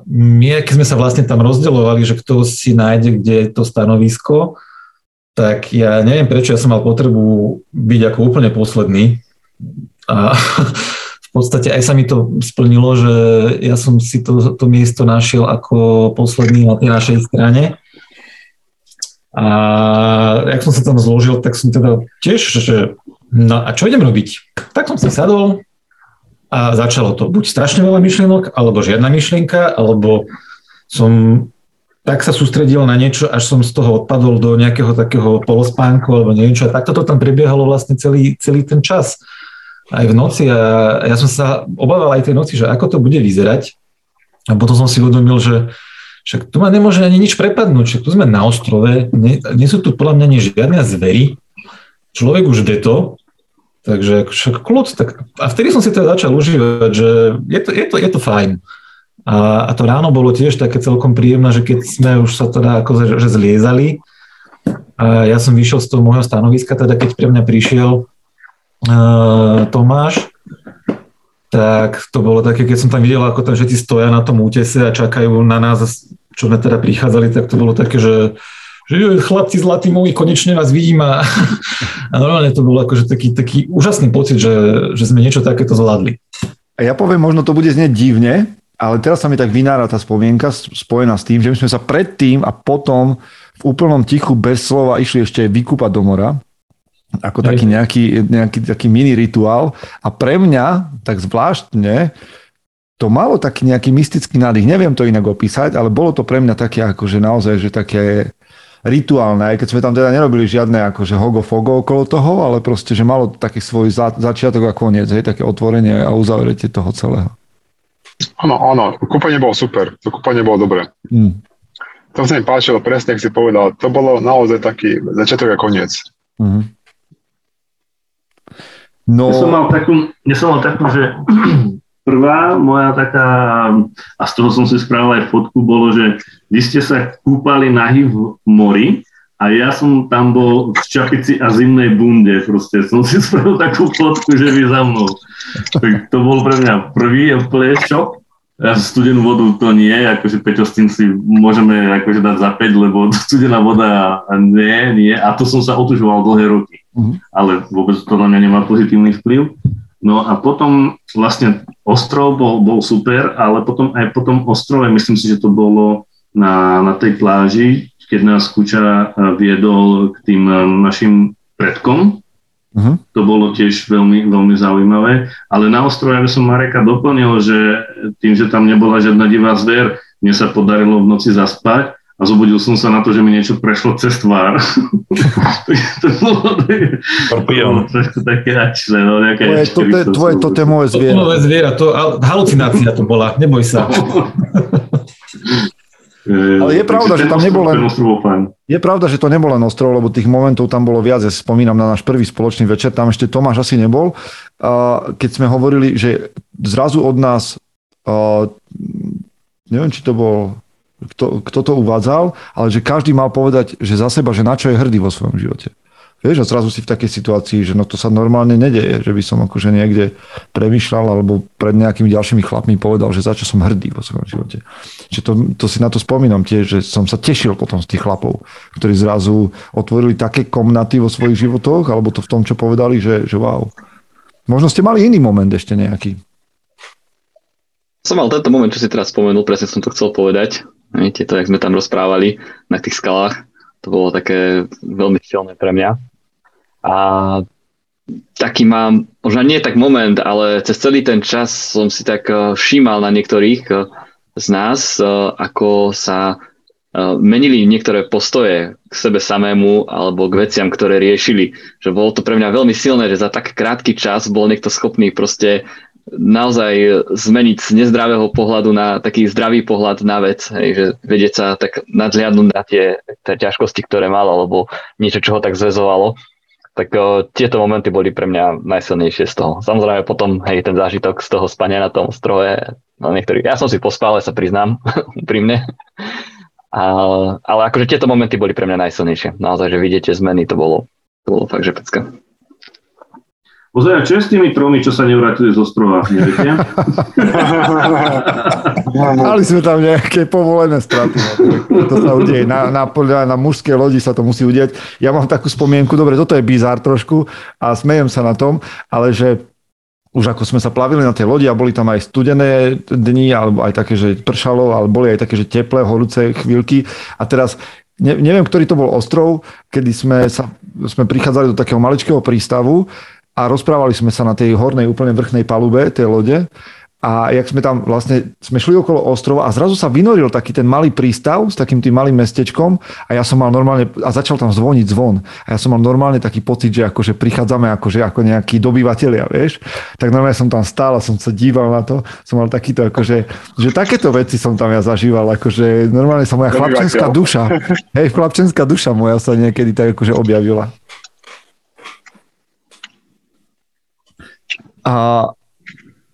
my, keď sme sa vlastne tam rozdeľovali, že kto si nájde, kde je to stanovisko, tak ja neviem prečo, ja som mal potrebu byť ako úplne posledný. A podstate aj sa mi to splnilo, že ja som si to, to miesto našiel ako posledný na tej našej strane. A jak som sa tam zložil, tak som teda tiež, že no a čo idem robiť? Tak som si sadol a začalo to buď strašne veľa myšlienok, alebo žiadna myšlienka, alebo som tak sa sústredil na niečo, až som z toho odpadol do nejakého takého polospánku alebo niečo. A takto to tam prebiehalo vlastne celý, celý ten čas aj v noci a ja som sa obával aj tej noci, že ako to bude vyzerať. A potom som si uvedomil, že však tu ma nemôže ani nič prepadnúť, však tu sme na ostrove, nie, nie sú tu podľa mňa ani žiadne zvery, človek už to, takže však kľud, tak, a vtedy som si teda začal užívať, že je to, je to, je to fajn. A, a to ráno bolo tiež také celkom príjemné, že keď sme už sa teda ako že zliezali, a ja som vyšiel z toho môjho stanoviska, teda keď pre mňa prišiel Tomáš, tak to bolo také, keď som tam videl, ako tam všetci stoja na tom útese a čakajú na nás, čo sme teda prichádzali, tak to bolo také, že, že chlapci zlatí moji, konečne vás vidím a, a normálne to bolo akože taký, taký úžasný pocit, že, že sme niečo takéto zvládli. A ja poviem, možno to bude znieť divne, ale teraz sa mi tak vynára tá spomienka spojená s tým, že my sme sa predtým a potom v úplnom tichu bez slova išli ešte vykúpať do mora ako taký nejaký, nejaký taký mini rituál. A pre mňa, tak zvláštne, to malo taký nejaký mystický nádych. Neviem to inak opísať, ale bolo to pre mňa také akože naozaj, že také rituálne, aj keď sme tam teda nerobili žiadne akože hogo-fogo okolo toho, ale proste, že malo taký svoj za, začiatok a koniec, hej, také otvorenie a uzavretie toho celého. Áno, áno, kúpanie bolo super, to kúpanie bolo dobré. Hmm. To sa mi páčilo, presne, ak si povedal, to bolo naozaj taký začiatok a koniec. Hmm. No... Ja som mal takú, ja som mal takú, že prvá moja taká, a z toho som si spravil aj fotku, bolo, že vy ste sa kúpali nahy v mori a ja som tam bol v čapici a zimnej bunde, proste som si spravil takú fotku, že vy za mnou. Tak to bol pre mňa prvý úplne šok. Studenú vodu to nie, akože Peťo s tým si môžeme akože dať za 5, lebo studená voda nie, nie. A to som sa otužoval dlhé roky mm-hmm. ale vôbec to na mňa nemá pozitívny vplyv. No a potom vlastne ostrov bol, bol super, ale potom aj po tom ostrove, myslím si, že to bolo na, na tej pláži, keď nás Kuča e, viedol k tým e, našim predkom, Uh-huh. To bolo tiež veľmi, veľmi zaujímavé. Ale na ostrove by som Mareka doplnil, že tým, že tam nebola žiadna divá zver, mne sa podarilo v noci zaspať a zobudil som sa na to, že mi niečo prešlo cez tvár. to bolo trošku také ačné, no tvoje, to, te, tvoje totémové zviera. Totémové zviera, to, halucinácia to bola, neboj sa. Ale je pravda, že tam nebolo len... Je pravda, že to nebolo len ostrov, lebo tých momentov tam bolo viac. Ja spomínam na náš prvý spoločný večer, tam ešte Tomáš asi nebol. Keď sme hovorili, že zrazu od nás, neviem, či to bol kto, kto to uvádzal, ale že každý mal povedať, že za seba, že na čo je hrdý vo svojom živote. Vieš, a zrazu si v takej situácii, že no to sa normálne nedeje, že by som akože niekde premyšľal alebo pred nejakými ďalšími chlapmi povedal, že za čo som hrdý vo svojom živote. Čiže to, to si na to spomínam tiež, že som sa tešil potom z tých chlapov, ktorí zrazu otvorili také komnaty vo svojich životoch, alebo to v tom, čo povedali, že, že wow. Možno ste mali iný moment ešte nejaký. Som mal tento moment, čo si teraz spomenul, presne som to chcel povedať. Viete, to, jak sme tam rozprávali na tých skalách, to bolo také veľmi silné pre mňa. A taký mám, možno nie tak moment, ale cez celý ten čas som si tak eh, všímal na niektorých eh, z nás, eh, ako sa menili niektoré postoje k sebe samému alebo k veciam, ktoré riešili. Že bolo to pre mňa veľmi silné, že za tak krátky čas bol niekto schopný proste naozaj zmeniť z nezdravého pohľadu na taký zdravý pohľad na vec, hej, že vedieť sa tak nadhliadnúť na tie, tie ťažkosti, ktoré mal, alebo niečo, čo ho tak zväzovalo. Tak o, tieto momenty boli pre mňa najsilnejšie z toho. Samozrejme potom, hej, ten zážitok z toho spania na tom stroje, no niektorý, ja som si pospal, ale sa priznám, úprimne. A, ale akože tieto momenty boli pre mňa najsilnejšie. Naozaj, že vidíte zmeny, to bolo, to bolo fakt, že pecka. Pozaj, čo je s tými tromi, čo sa nevrátili z ostrova, neviete? Mali sme tam nejaké povolené straty. To sa udeje. Na, na, na mužskej lodi sa to musí udieť. Ja mám takú spomienku, dobre, toto je bizár trošku a smejem sa na tom, ale že už ako sme sa plavili na tej lodi a boli tam aj studené dni, alebo aj také, že pršalo, ale boli aj také, že teplé, horúce chvíľky. A teraz ne, neviem, ktorý to bol ostrov, kedy sme, sa, sme prichádzali do takého maličkého prístavu a rozprávali sme sa na tej hornej, úplne vrchnej palube tej lode a jak sme tam vlastne, sme šli okolo ostrova a zrazu sa vynoril taký ten malý prístav s takým tým malým mestečkom a ja som mal normálne, a začal tam zvoniť zvon a ja som mal normálne taký pocit, že akože prichádzame akože ako nejakí dobyvatelia, vieš. Tak normálne som tam stál a som sa díval na to, som mal takýto akože, že takéto veci som tam ja zažíval, akože normálne sa moja chlapčenská duša, hej, chlapčenská duša moja sa niekedy tak akože objavila. A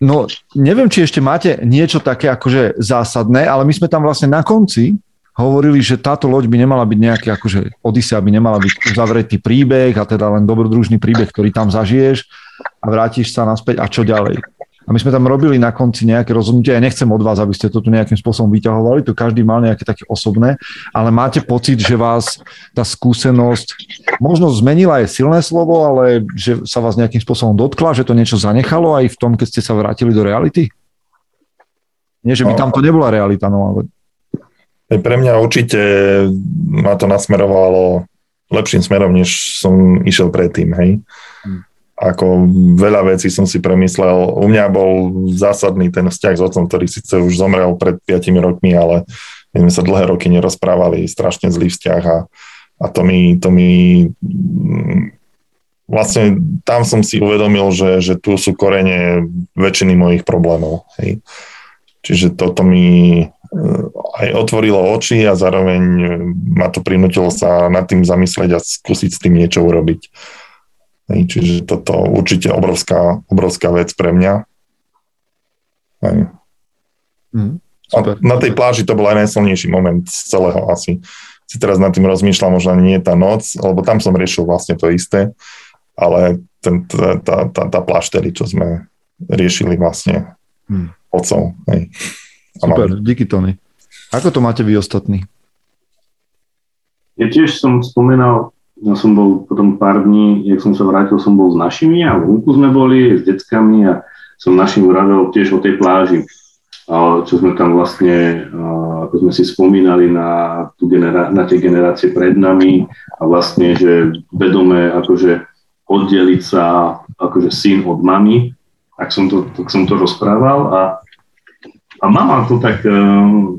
no, neviem, či ešte máte niečo také akože zásadné, ale my sme tam vlastne na konci hovorili, že táto loď by nemala byť nejaký, akože Odisea by nemala byť uzavretý príbeh a teda len dobrodružný príbeh, ktorý tam zažiješ a vrátiš sa naspäť a čo ďalej. A my sme tam robili na konci nejaké rozhodnutie. Ja nechcem od vás, aby ste to tu nejakým spôsobom vyťahovali, to každý mal nejaké také osobné, ale máte pocit, že vás tá skúsenosť možno zmenila je silné slovo, ale že sa vás nejakým spôsobom dotkla, že to niečo zanechalo aj v tom, keď ste sa vrátili do reality? Nie, že by tam to nebola realita, no ale... Pre mňa určite ma to nasmerovalo lepším smerom, než som išiel predtým, hej. Hmm ako veľa vecí som si premyslel. U mňa bol zásadný ten vzťah s otcom, ktorý síce už zomrel pred 5 rokmi, ale my sme sa dlhé roky nerozprávali, strašne zlý vzťah a, a to mi, to mi vlastne tam som si uvedomil, že, že tu sú korene väčšiny mojich problémov. Hej. Čiže toto mi eh, aj otvorilo oči a zároveň ma to prinútilo sa nad tým zamyslieť a skúsiť s tým niečo urobiť. Čiže toto určite obrovská, obrovská vec pre mňa. Hej. Mm, a na tej pláži to bol aj najsilnejší moment z celého asi. Si teraz nad tým rozmýšľam, možno nie tá noc, lebo tam som riešil vlastne to isté, ale ten, tá, tá, tá, tá pláž tedy, čo sme riešili vlastne mm. otcov. Hej. Super, díky Tony. Ako to máte vy ostatní? Ja tiež som spomínal ja som bol potom pár dní, jak som sa vrátil, som bol s našimi a vonku sme boli s deckami a som našim vravel tiež o tej pláži, čo sme tam vlastne, ako sme si spomínali na, tú genera- na tie generácie pred nami a vlastne, že vedome akože oddeliť sa akože syn od mamy, tak som to, tak som to rozprával a, a mama to tak,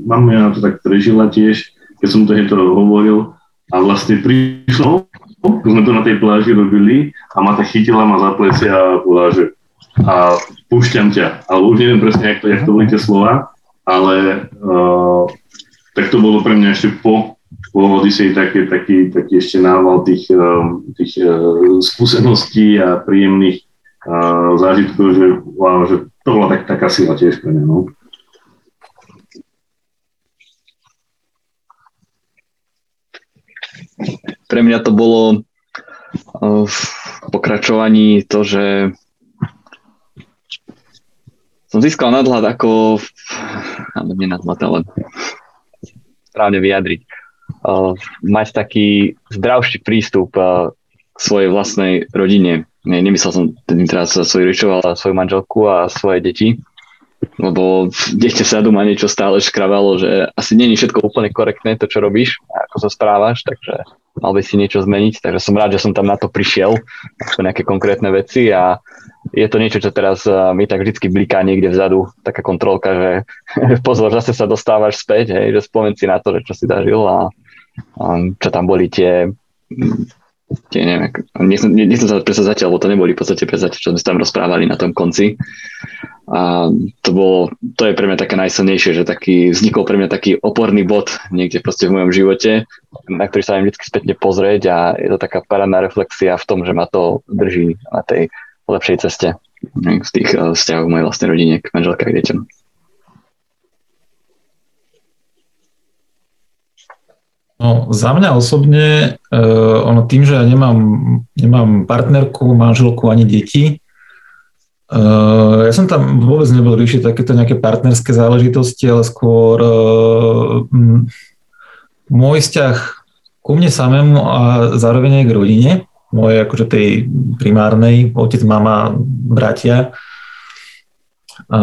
mama to tak prežila tiež, keď som to hovoril a vlastne prišlo, keď sme to na tej pláži robili a ma tak chytila ma za plecia a bola, že a púšťam ťa. Ale už neviem presne, jak to, jak to boli tie slova, ale uh, tak to bolo pre mňa ešte po, po Odyssey taký, taký, taký ešte nával tých, uh, tých uh, skúseností a príjemných zážitkov, že, wow, že to bola tak, taká sila tiež pre mňa. No. Pre mňa to bolo v pokračovaní to, že som získal nadhľad ako, ale nie nadhľad, ale správne vyjadriť, uh, mať taký zdravší prístup uh, k svojej vlastnej rodine. Nie, nemyslel som tým teraz svojich rodičov, ale svoju manželku a svoje deti. Lebo dieťa sa doma niečo stále škravalo, že asi není všetko úplne korektné to, čo robíš, ako sa správaš, takže mal by si niečo zmeniť. Takže som rád, že som tam na to prišiel, nejaké konkrétne veci a je to niečo, čo teraz eh, mi tak vždycky bliká niekde vzadu, taká kontrolka, že pozor, zase sa dostávaš späť, hej, že spomen si na to, že čo si zažil a, a čo tam boli tie, tie neviem, nechcem, sa predsa zatiaľ, lebo to neboli v podstate zatiaľ, čo sme tam rozprávali na tom konci. A to bolo, to je pre mňa také najsilnejšie, že taký, vznikol pre mňa taký oporný bod niekde proste v mojom živote, na ktorý sa viem vždy spätne pozrieť a je to taká parádna reflexia v tom, že ma to drží na tej lepšej ceste z tých eh, vzťahov mojej vlastnej rodine k manželke a deťom. No, za mňa osobne, uh, ono tým, že ja nemám, nemám partnerku, manželku ani deti, uh, ja som tam vôbec nebol riešiť takéto nejaké partnerské záležitosti, ale skôr m, môj vzťah ku mne samému a zároveň aj k rodine mojej akože tej primárnej, otec, mama, bratia. A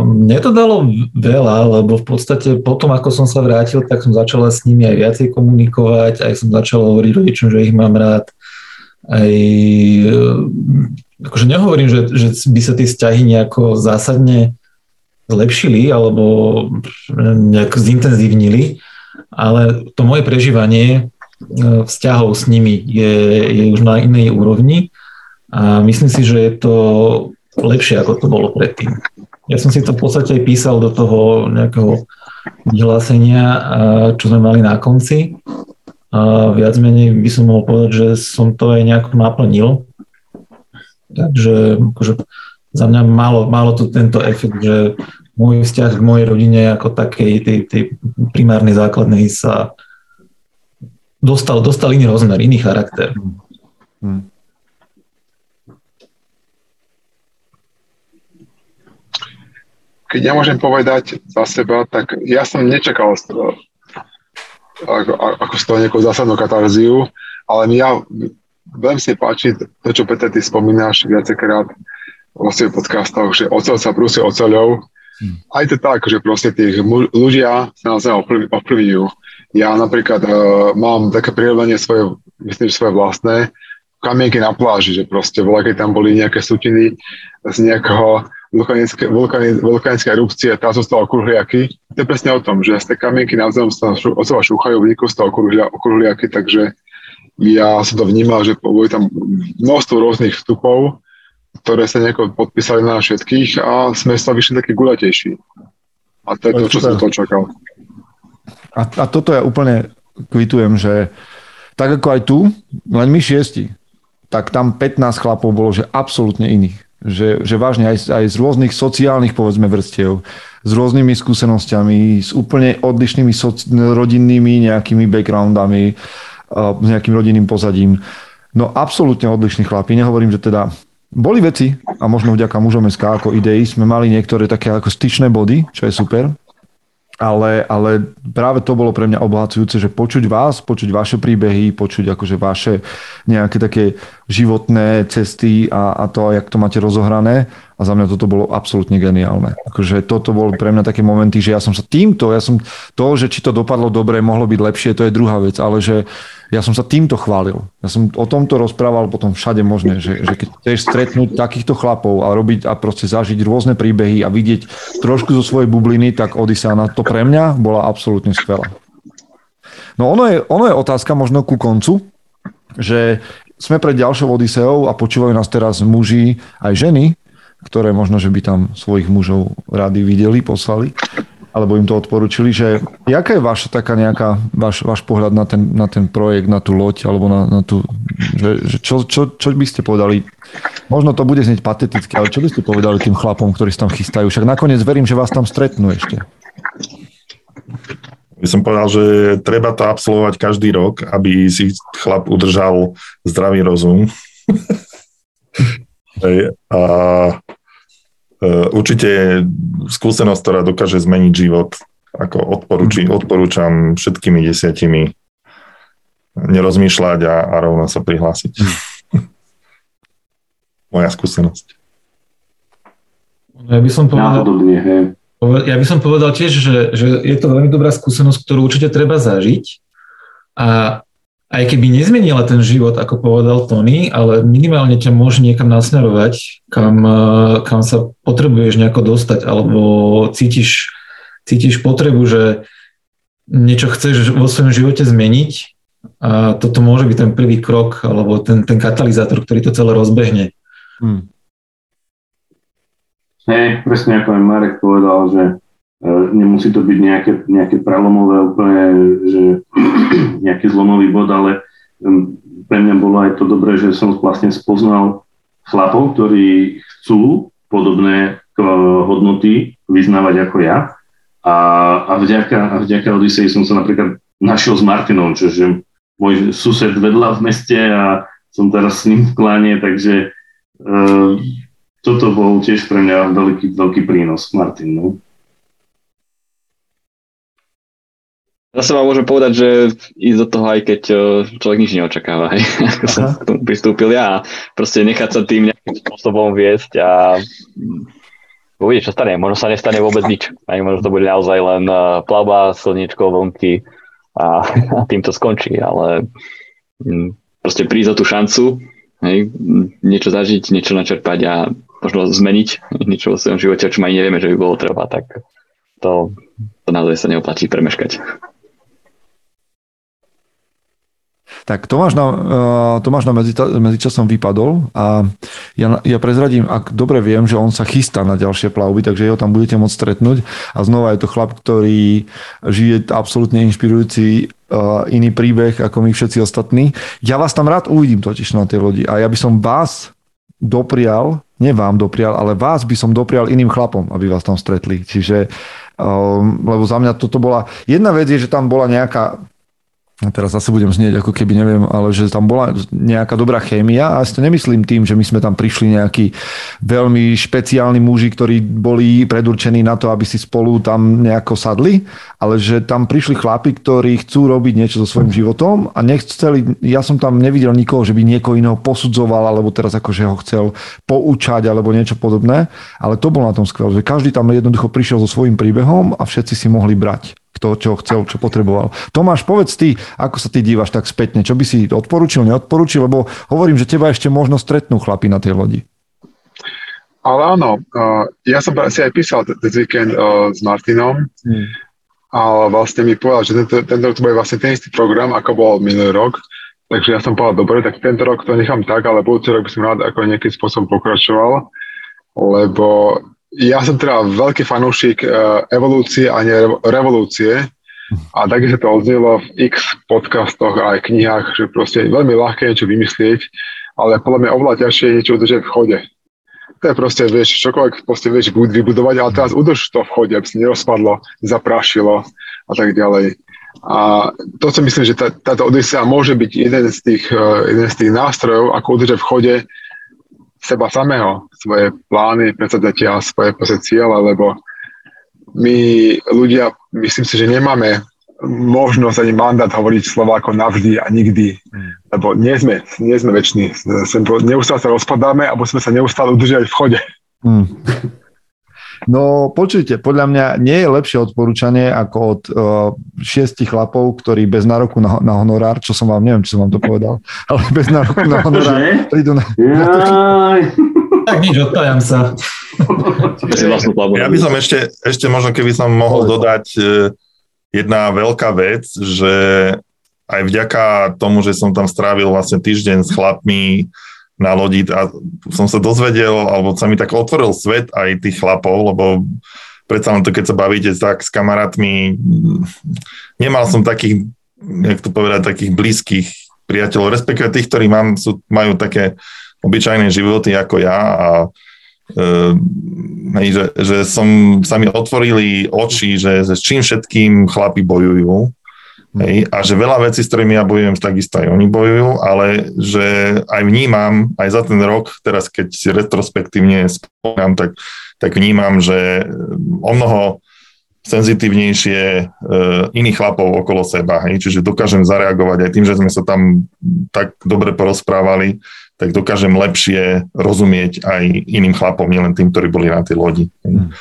mne to dalo veľa, lebo v podstate potom, ako som sa vrátil, tak som začala s nimi aj viacej komunikovať, aj som začal hovoriť rodičom, že ich mám rád. Aj, akože nehovorím, že, že by sa tie vzťahy nejako zásadne zlepšili alebo nejak zintenzívnili, ale to moje prežívanie E, vzťahov s nimi je, je už na inej úrovni a myslím si, že je to lepšie, ako to bolo predtým. Ja som si to v podstate aj písal do toho nejakého vyhlásenia, čo sme mali na konci. A viac menej by som mohol povedať, že som to aj nejako naplnil. Takže akože za mňa malo, malo to tento efekt, že môj vzťah k mojej rodine ako takej, tej, tej primárnej základnej sa dostal, dostal iný rozmer, iný charakter. Hmm. Keď ja môžem povedať za seba, tak ja som nečakal z toho, ako, ako z toho nejakú zásadnú katarziu, ale ja veľmi si páči to, čo Peter, ty spomínaš viacekrát vo svojich podcastoch, že ocel sa prúsi oceľou. Hmm. Aj to tak, že proste tých ľudia sa nás ovplyvňujú. Ja napríklad uh, mám také prirovnanie svoje, myslím, svoje vlastné, kamienky na pláži, že proste bola, keď tam boli nejaké sutiny z nejakého vulkanické, vulkanické, vulkanické erupcie, tam zostalo kruhliaky. To je presne o tom, že z tej kamienky navzájom sa od seba šúchajú, vznikajú z toho kruhliaky, takže ja som to vnímal, že boli tam množstvo rôznych vstupov, ktoré sa nejako podpísali na všetkých a sme sa vyšli taký guľatejší. A to je to, čo som to čakal. A, a toto ja úplne kvitujem, že tak ako aj tu, len my šiesti, tak tam 15 chlapov bolo, že absolútne iných. Že, že vážne aj, aj z rôznych sociálnych, povedzme, vrstiev, s rôznymi skúsenosťami, s úplne odlišnými soci- rodinnými nejakými backgroundami, s nejakým rodinným pozadím. No absolútne odlišní chlapi. Nehovorím, že teda boli veci, a možno vďaka mužom SK ako idei, sme mali niektoré také ako styčné body, čo je super, ale, ale práve to bolo pre mňa obohacujúce, že počuť vás, počuť vaše príbehy, počuť akože vaše nejaké také životné cesty a, a to, jak to máte rozohrané. A za mňa toto bolo absolútne geniálne. Akože toto bolo pre mňa také momenty, že ja som sa týmto, ja som to, že či to dopadlo dobre, mohlo byť lepšie, to je druhá vec, ale že ja som sa týmto chválil. Ja som o tomto rozprával potom všade možné, že, že keď chceš stretnúť takýchto chlapov a robiť a proste zažiť rôzne príbehy a vidieť trošku zo svojej bubliny, tak Odisea na to pre mňa bola absolútne skvelá. No ono je, ono je otázka možno ku koncu, že sme pred ďalšou Odiseou a počúvajú nás teraz muži aj ženy, ktoré možno, že by tam svojich mužov rady videli, poslali, alebo im to odporúčili, že jaká je vaša taká nejaká, váš, váš pohľad na ten, na ten projekt, na tú loď, alebo na, na tú, že, že čo, čo, čo by ste povedali, možno to bude znieť pateticky, ale čo by ste povedali tým chlapom, ktorí sa tam chystajú? Však nakoniec verím, že vás tam stretnú ešte. By som povedal, že treba to absolvovať každý rok, aby si chlap udržal zdravý rozum. a e, určite skúsenosť, ktorá dokáže zmeniť život. Ako odporúči, mhm. odporúčam všetkými desiatimi nerozmýšľať a, a rovno sa prihlásiť. Moja skúsenosť. Ja by som povedal... Náhodobne, hej. Ja by som povedal tiež, že, že je to veľmi dobrá skúsenosť, ktorú určite treba zažiť. A aj keby nezmenila ten život, ako povedal Tony, ale minimálne ťa môže niekam nasmerovať, kam, kam sa potrebuješ nejako dostať, alebo cítiš, cítiš potrebu, že niečo chceš vo svojom živote zmeniť a toto môže byť ten prvý krok, alebo ten, ten katalizátor, ktorý to celé rozbehne. Hmm. Hej, presne ako aj Marek povedal, že e, nemusí to byť nejaké, nejaké prelomové úplne, že nejaký zlomový bod, ale pre mňa bolo aj to dobré, že som vlastne spoznal chlapov, ktorí chcú podobné e, hodnoty vyznávať ako ja. A, a vďaka, a vďaka Odisei som sa napríklad našiel s Martinom, čože môj sused vedľa v meste a som teraz s ním v kláne, takže uh, toto bol tiež pre mňa veľký, veľký prínos, Martin. No. Zase vám môžem povedať, že ísť do toho, aj keď e, človek nič neočakáva, hej, ako som k tomu pristúpil ja a proste nechať sa tým nejakým spôsobom viesť a mm, uvidieť, čo stane. Možno sa nestane vôbec nič. Aj možno to bude naozaj len e, plavba, slniečko, vlnky a, a tým to skončí, ale mm, proste prísť o tú šancu, hej, niečo zažiť, niečo načerpať a možno zmeniť niečo vo svojom živote, čo ani nevieme, že by bolo treba, tak to, to naozaj sa neoplatí premeškať. Tak Tomáš na, uh, Tomáš medzi, medzičasom vypadol a ja, ja prezradím, ak dobre viem, že on sa chystá na ďalšie plavby, takže ho tam budete môcť stretnúť a znova je to chlap, ktorý žije absolútne inšpirujúci uh, iný príbeh ako my všetci ostatní. Ja vás tam rád uvidím totiž na tej lodi a ja by som vás doprial, nie vám doprial, ale vás by som doprial iným chlapom, aby vás tam stretli. Čiže, um, lebo za mňa toto bola... Jedna vec je, že tam bola nejaká a teraz zase budem znieť, ako keby neviem, ale že tam bola nejaká dobrá chémia a si to nemyslím tým, že my sme tam prišli nejakí veľmi špeciálni muži, ktorí boli predurčení na to, aby si spolu tam nejako sadli, ale že tam prišli chlapi, ktorí chcú robiť niečo so svojím životom a nechceli, ja som tam nevidel nikoho, že by niekoho iného posudzoval, alebo teraz akože ho chcel poučať alebo niečo podobné, ale to bolo na tom skvelé, že každý tam jednoducho prišiel so svojím príbehom a všetci si mohli brať kto čo chcel, čo potreboval. Tomáš, povedz ty, ako sa ty dívaš tak spätne, čo by si odporúčil, neodporúčil, lebo hovorím, že teba ešte možno stretnú chlapi na tej lodi. Ale áno, ja som si aj písal ten víkend s Martinom, hmm. ale vlastne mi povedal, že tento, tento rok to bude vlastne ten istý program, ako bol minulý rok, takže ja som povedal, dobre, tak tento rok to nechám tak, ale budúci rok by som rád ako nejakým spôsobom pokračoval, lebo ja som teda veľký fanúšik uh, evolúcie a nie revolúcie. A takisto to odznelo v x podcastoch aj knihách, že proste je veľmi ľahké niečo vymyslieť, ale podľa mňa oveľa ťažšie je niečo udržať v chode. To je proste, vieš, čokoľvek proste vieš vybudovať, ale teraz udrž to v chode, aby sa nerozpadlo, zaprášilo a tak ďalej. A to si myslím, že tá, táto Odisea môže byť jeden z tých, uh, jeden z tých nástrojov, ako udržať v chode seba samého, svoje plány, predsadia svoje cieľe, lebo my ľudia, myslím si, že nemáme možnosť ani mandát hovoriť slova ako navždy a nikdy, mm. lebo nie sme, nie sme väčší. Neustále sa rozpadáme a musíme sa neustále udržať v chode. Mm. No počujte, podľa mňa nie je lepšie odporúčanie ako od uh, šiestich chlapov, ktorí bez nároku na, na honorár, čo som vám, neviem, či som vám to povedal, ale bez nároku na honorár prídu na... Tak nič, odpájam sa. Ja by som ešte, ešte možno, keby som mohol dodať uh, jedna veľká vec, že aj vďaka tomu, že som tam strávil vlastne týždeň s chlapmi na lodi a som sa dozvedel, alebo sa mi tak otvoril svet aj tých chlapov, lebo predsa len to, keď sa bavíte tak s kamarátmi, nemal som takých, jak to povedať, takých blízkych priateľov, respektíve tých, ktorí mám, sú, majú také obyčajné životy ako ja a e, že, že som, sa mi otvorili oči, že, že s čím všetkým chlapi bojujú Hej, a že veľa vecí, s ktorými ja bojujem, takisto aj oni bojujú, ale že aj vnímam, aj za ten rok, teraz keď si retrospektívne spomínam, tak, tak vnímam, že o mnoho senzitívnejšie e, iných chlapov okolo seba. Hej? Čiže dokážem zareagovať aj tým, že sme sa tam tak dobre porozprávali, tak dokážem lepšie rozumieť aj iným chlapom, nielen tým, ktorí boli na tej lodi. Hm.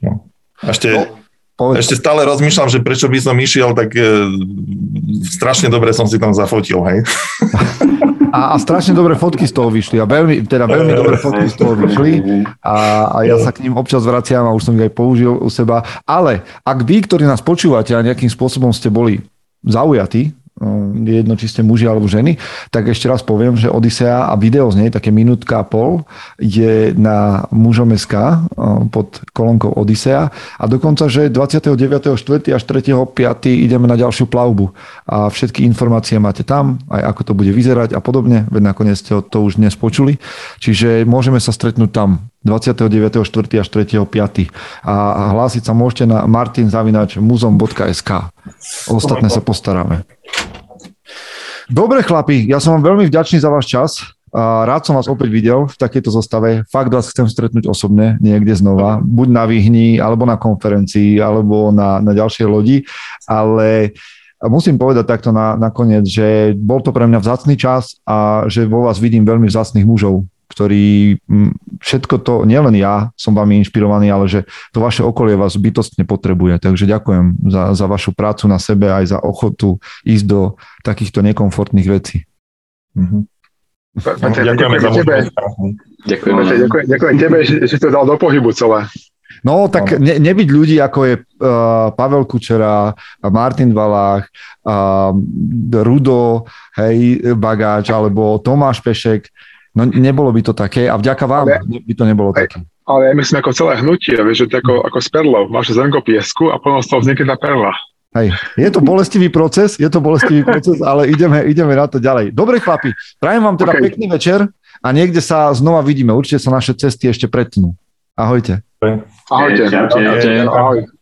No. A ešte, Povedz. Ešte stále rozmýšľam, že prečo by som išiel, tak e, strašne dobre som si tam zafotil, hej. A, a strašne dobré fotky z toho vyšli a veľmi, teda veľmi dobré fotky z toho vyšli a, a ja sa k ním občas vraciam a už som ich aj použil u seba. Ale ak vy, ktorí nás počúvate a nejakým spôsobom ste boli zaujatí jedno, či ste muži alebo ženy, tak ešte raz poviem, že Odisea a video z nej, také minútka a pol, je na mužom.sk pod kolónkou Odisea a dokonca, že 29.4. až 3.5. ideme na ďalšiu plavbu a všetky informácie máte tam, aj ako to bude vyzerať a podobne, veď nakoniec ste to už dnes počuli. Čiže môžeme sa stretnúť tam 29.4. až 3.5. A hlásiť sa môžete na martinzavinačmuzom.sk. Ostatné sa postaráme. Dobre chlapi, ja som vám veľmi vďačný za váš čas. A rád som vás opäť videl v takejto zostave. Fakt vás chcem stretnúť osobne niekde znova. Buď na Vyhni, alebo na konferencii, alebo na, na ďalšej lodi. Ale musím povedať takto na, nakoniec, že bol to pre mňa vzácný čas a že vo vás vidím veľmi vzácných mužov ktorý všetko to, nielen ja som vami inšpirovaný, ale že to vaše okolie vás bytostne potrebuje. Takže ďakujem za, za vašu prácu na sebe aj za ochotu ísť do takýchto nekomfortných vecí. Mhm. ďakujeme za tebe. Ďakujeme. Ďakujem, ďakujem tebe, že si to dal do pohybu celé. No, tak ne, nebyť ľudí, ako je uh, Pavel Kučera, Martin Valách, uh, Rudo, hej, Bagáč, alebo Tomáš Pešek, No nebolo by to také a vďaka vám ale, by to nebolo aj, také. Ale my sme ako celé hnutie, vieš, že to ako, ako s perlou. Máš zrnko piesku a potom z toho vznikne tá perla. Hej, je to bolestivý proces, je to bolestivý proces, ale ideme, ideme na to ďalej. Dobre chlapi, prajem vám teda okay. pekný večer a niekde sa znova vidíme. Určite sa naše cesty ešte pretnú. Ahojte. Ahojte. Ahojte. Ahojte. Ahojte.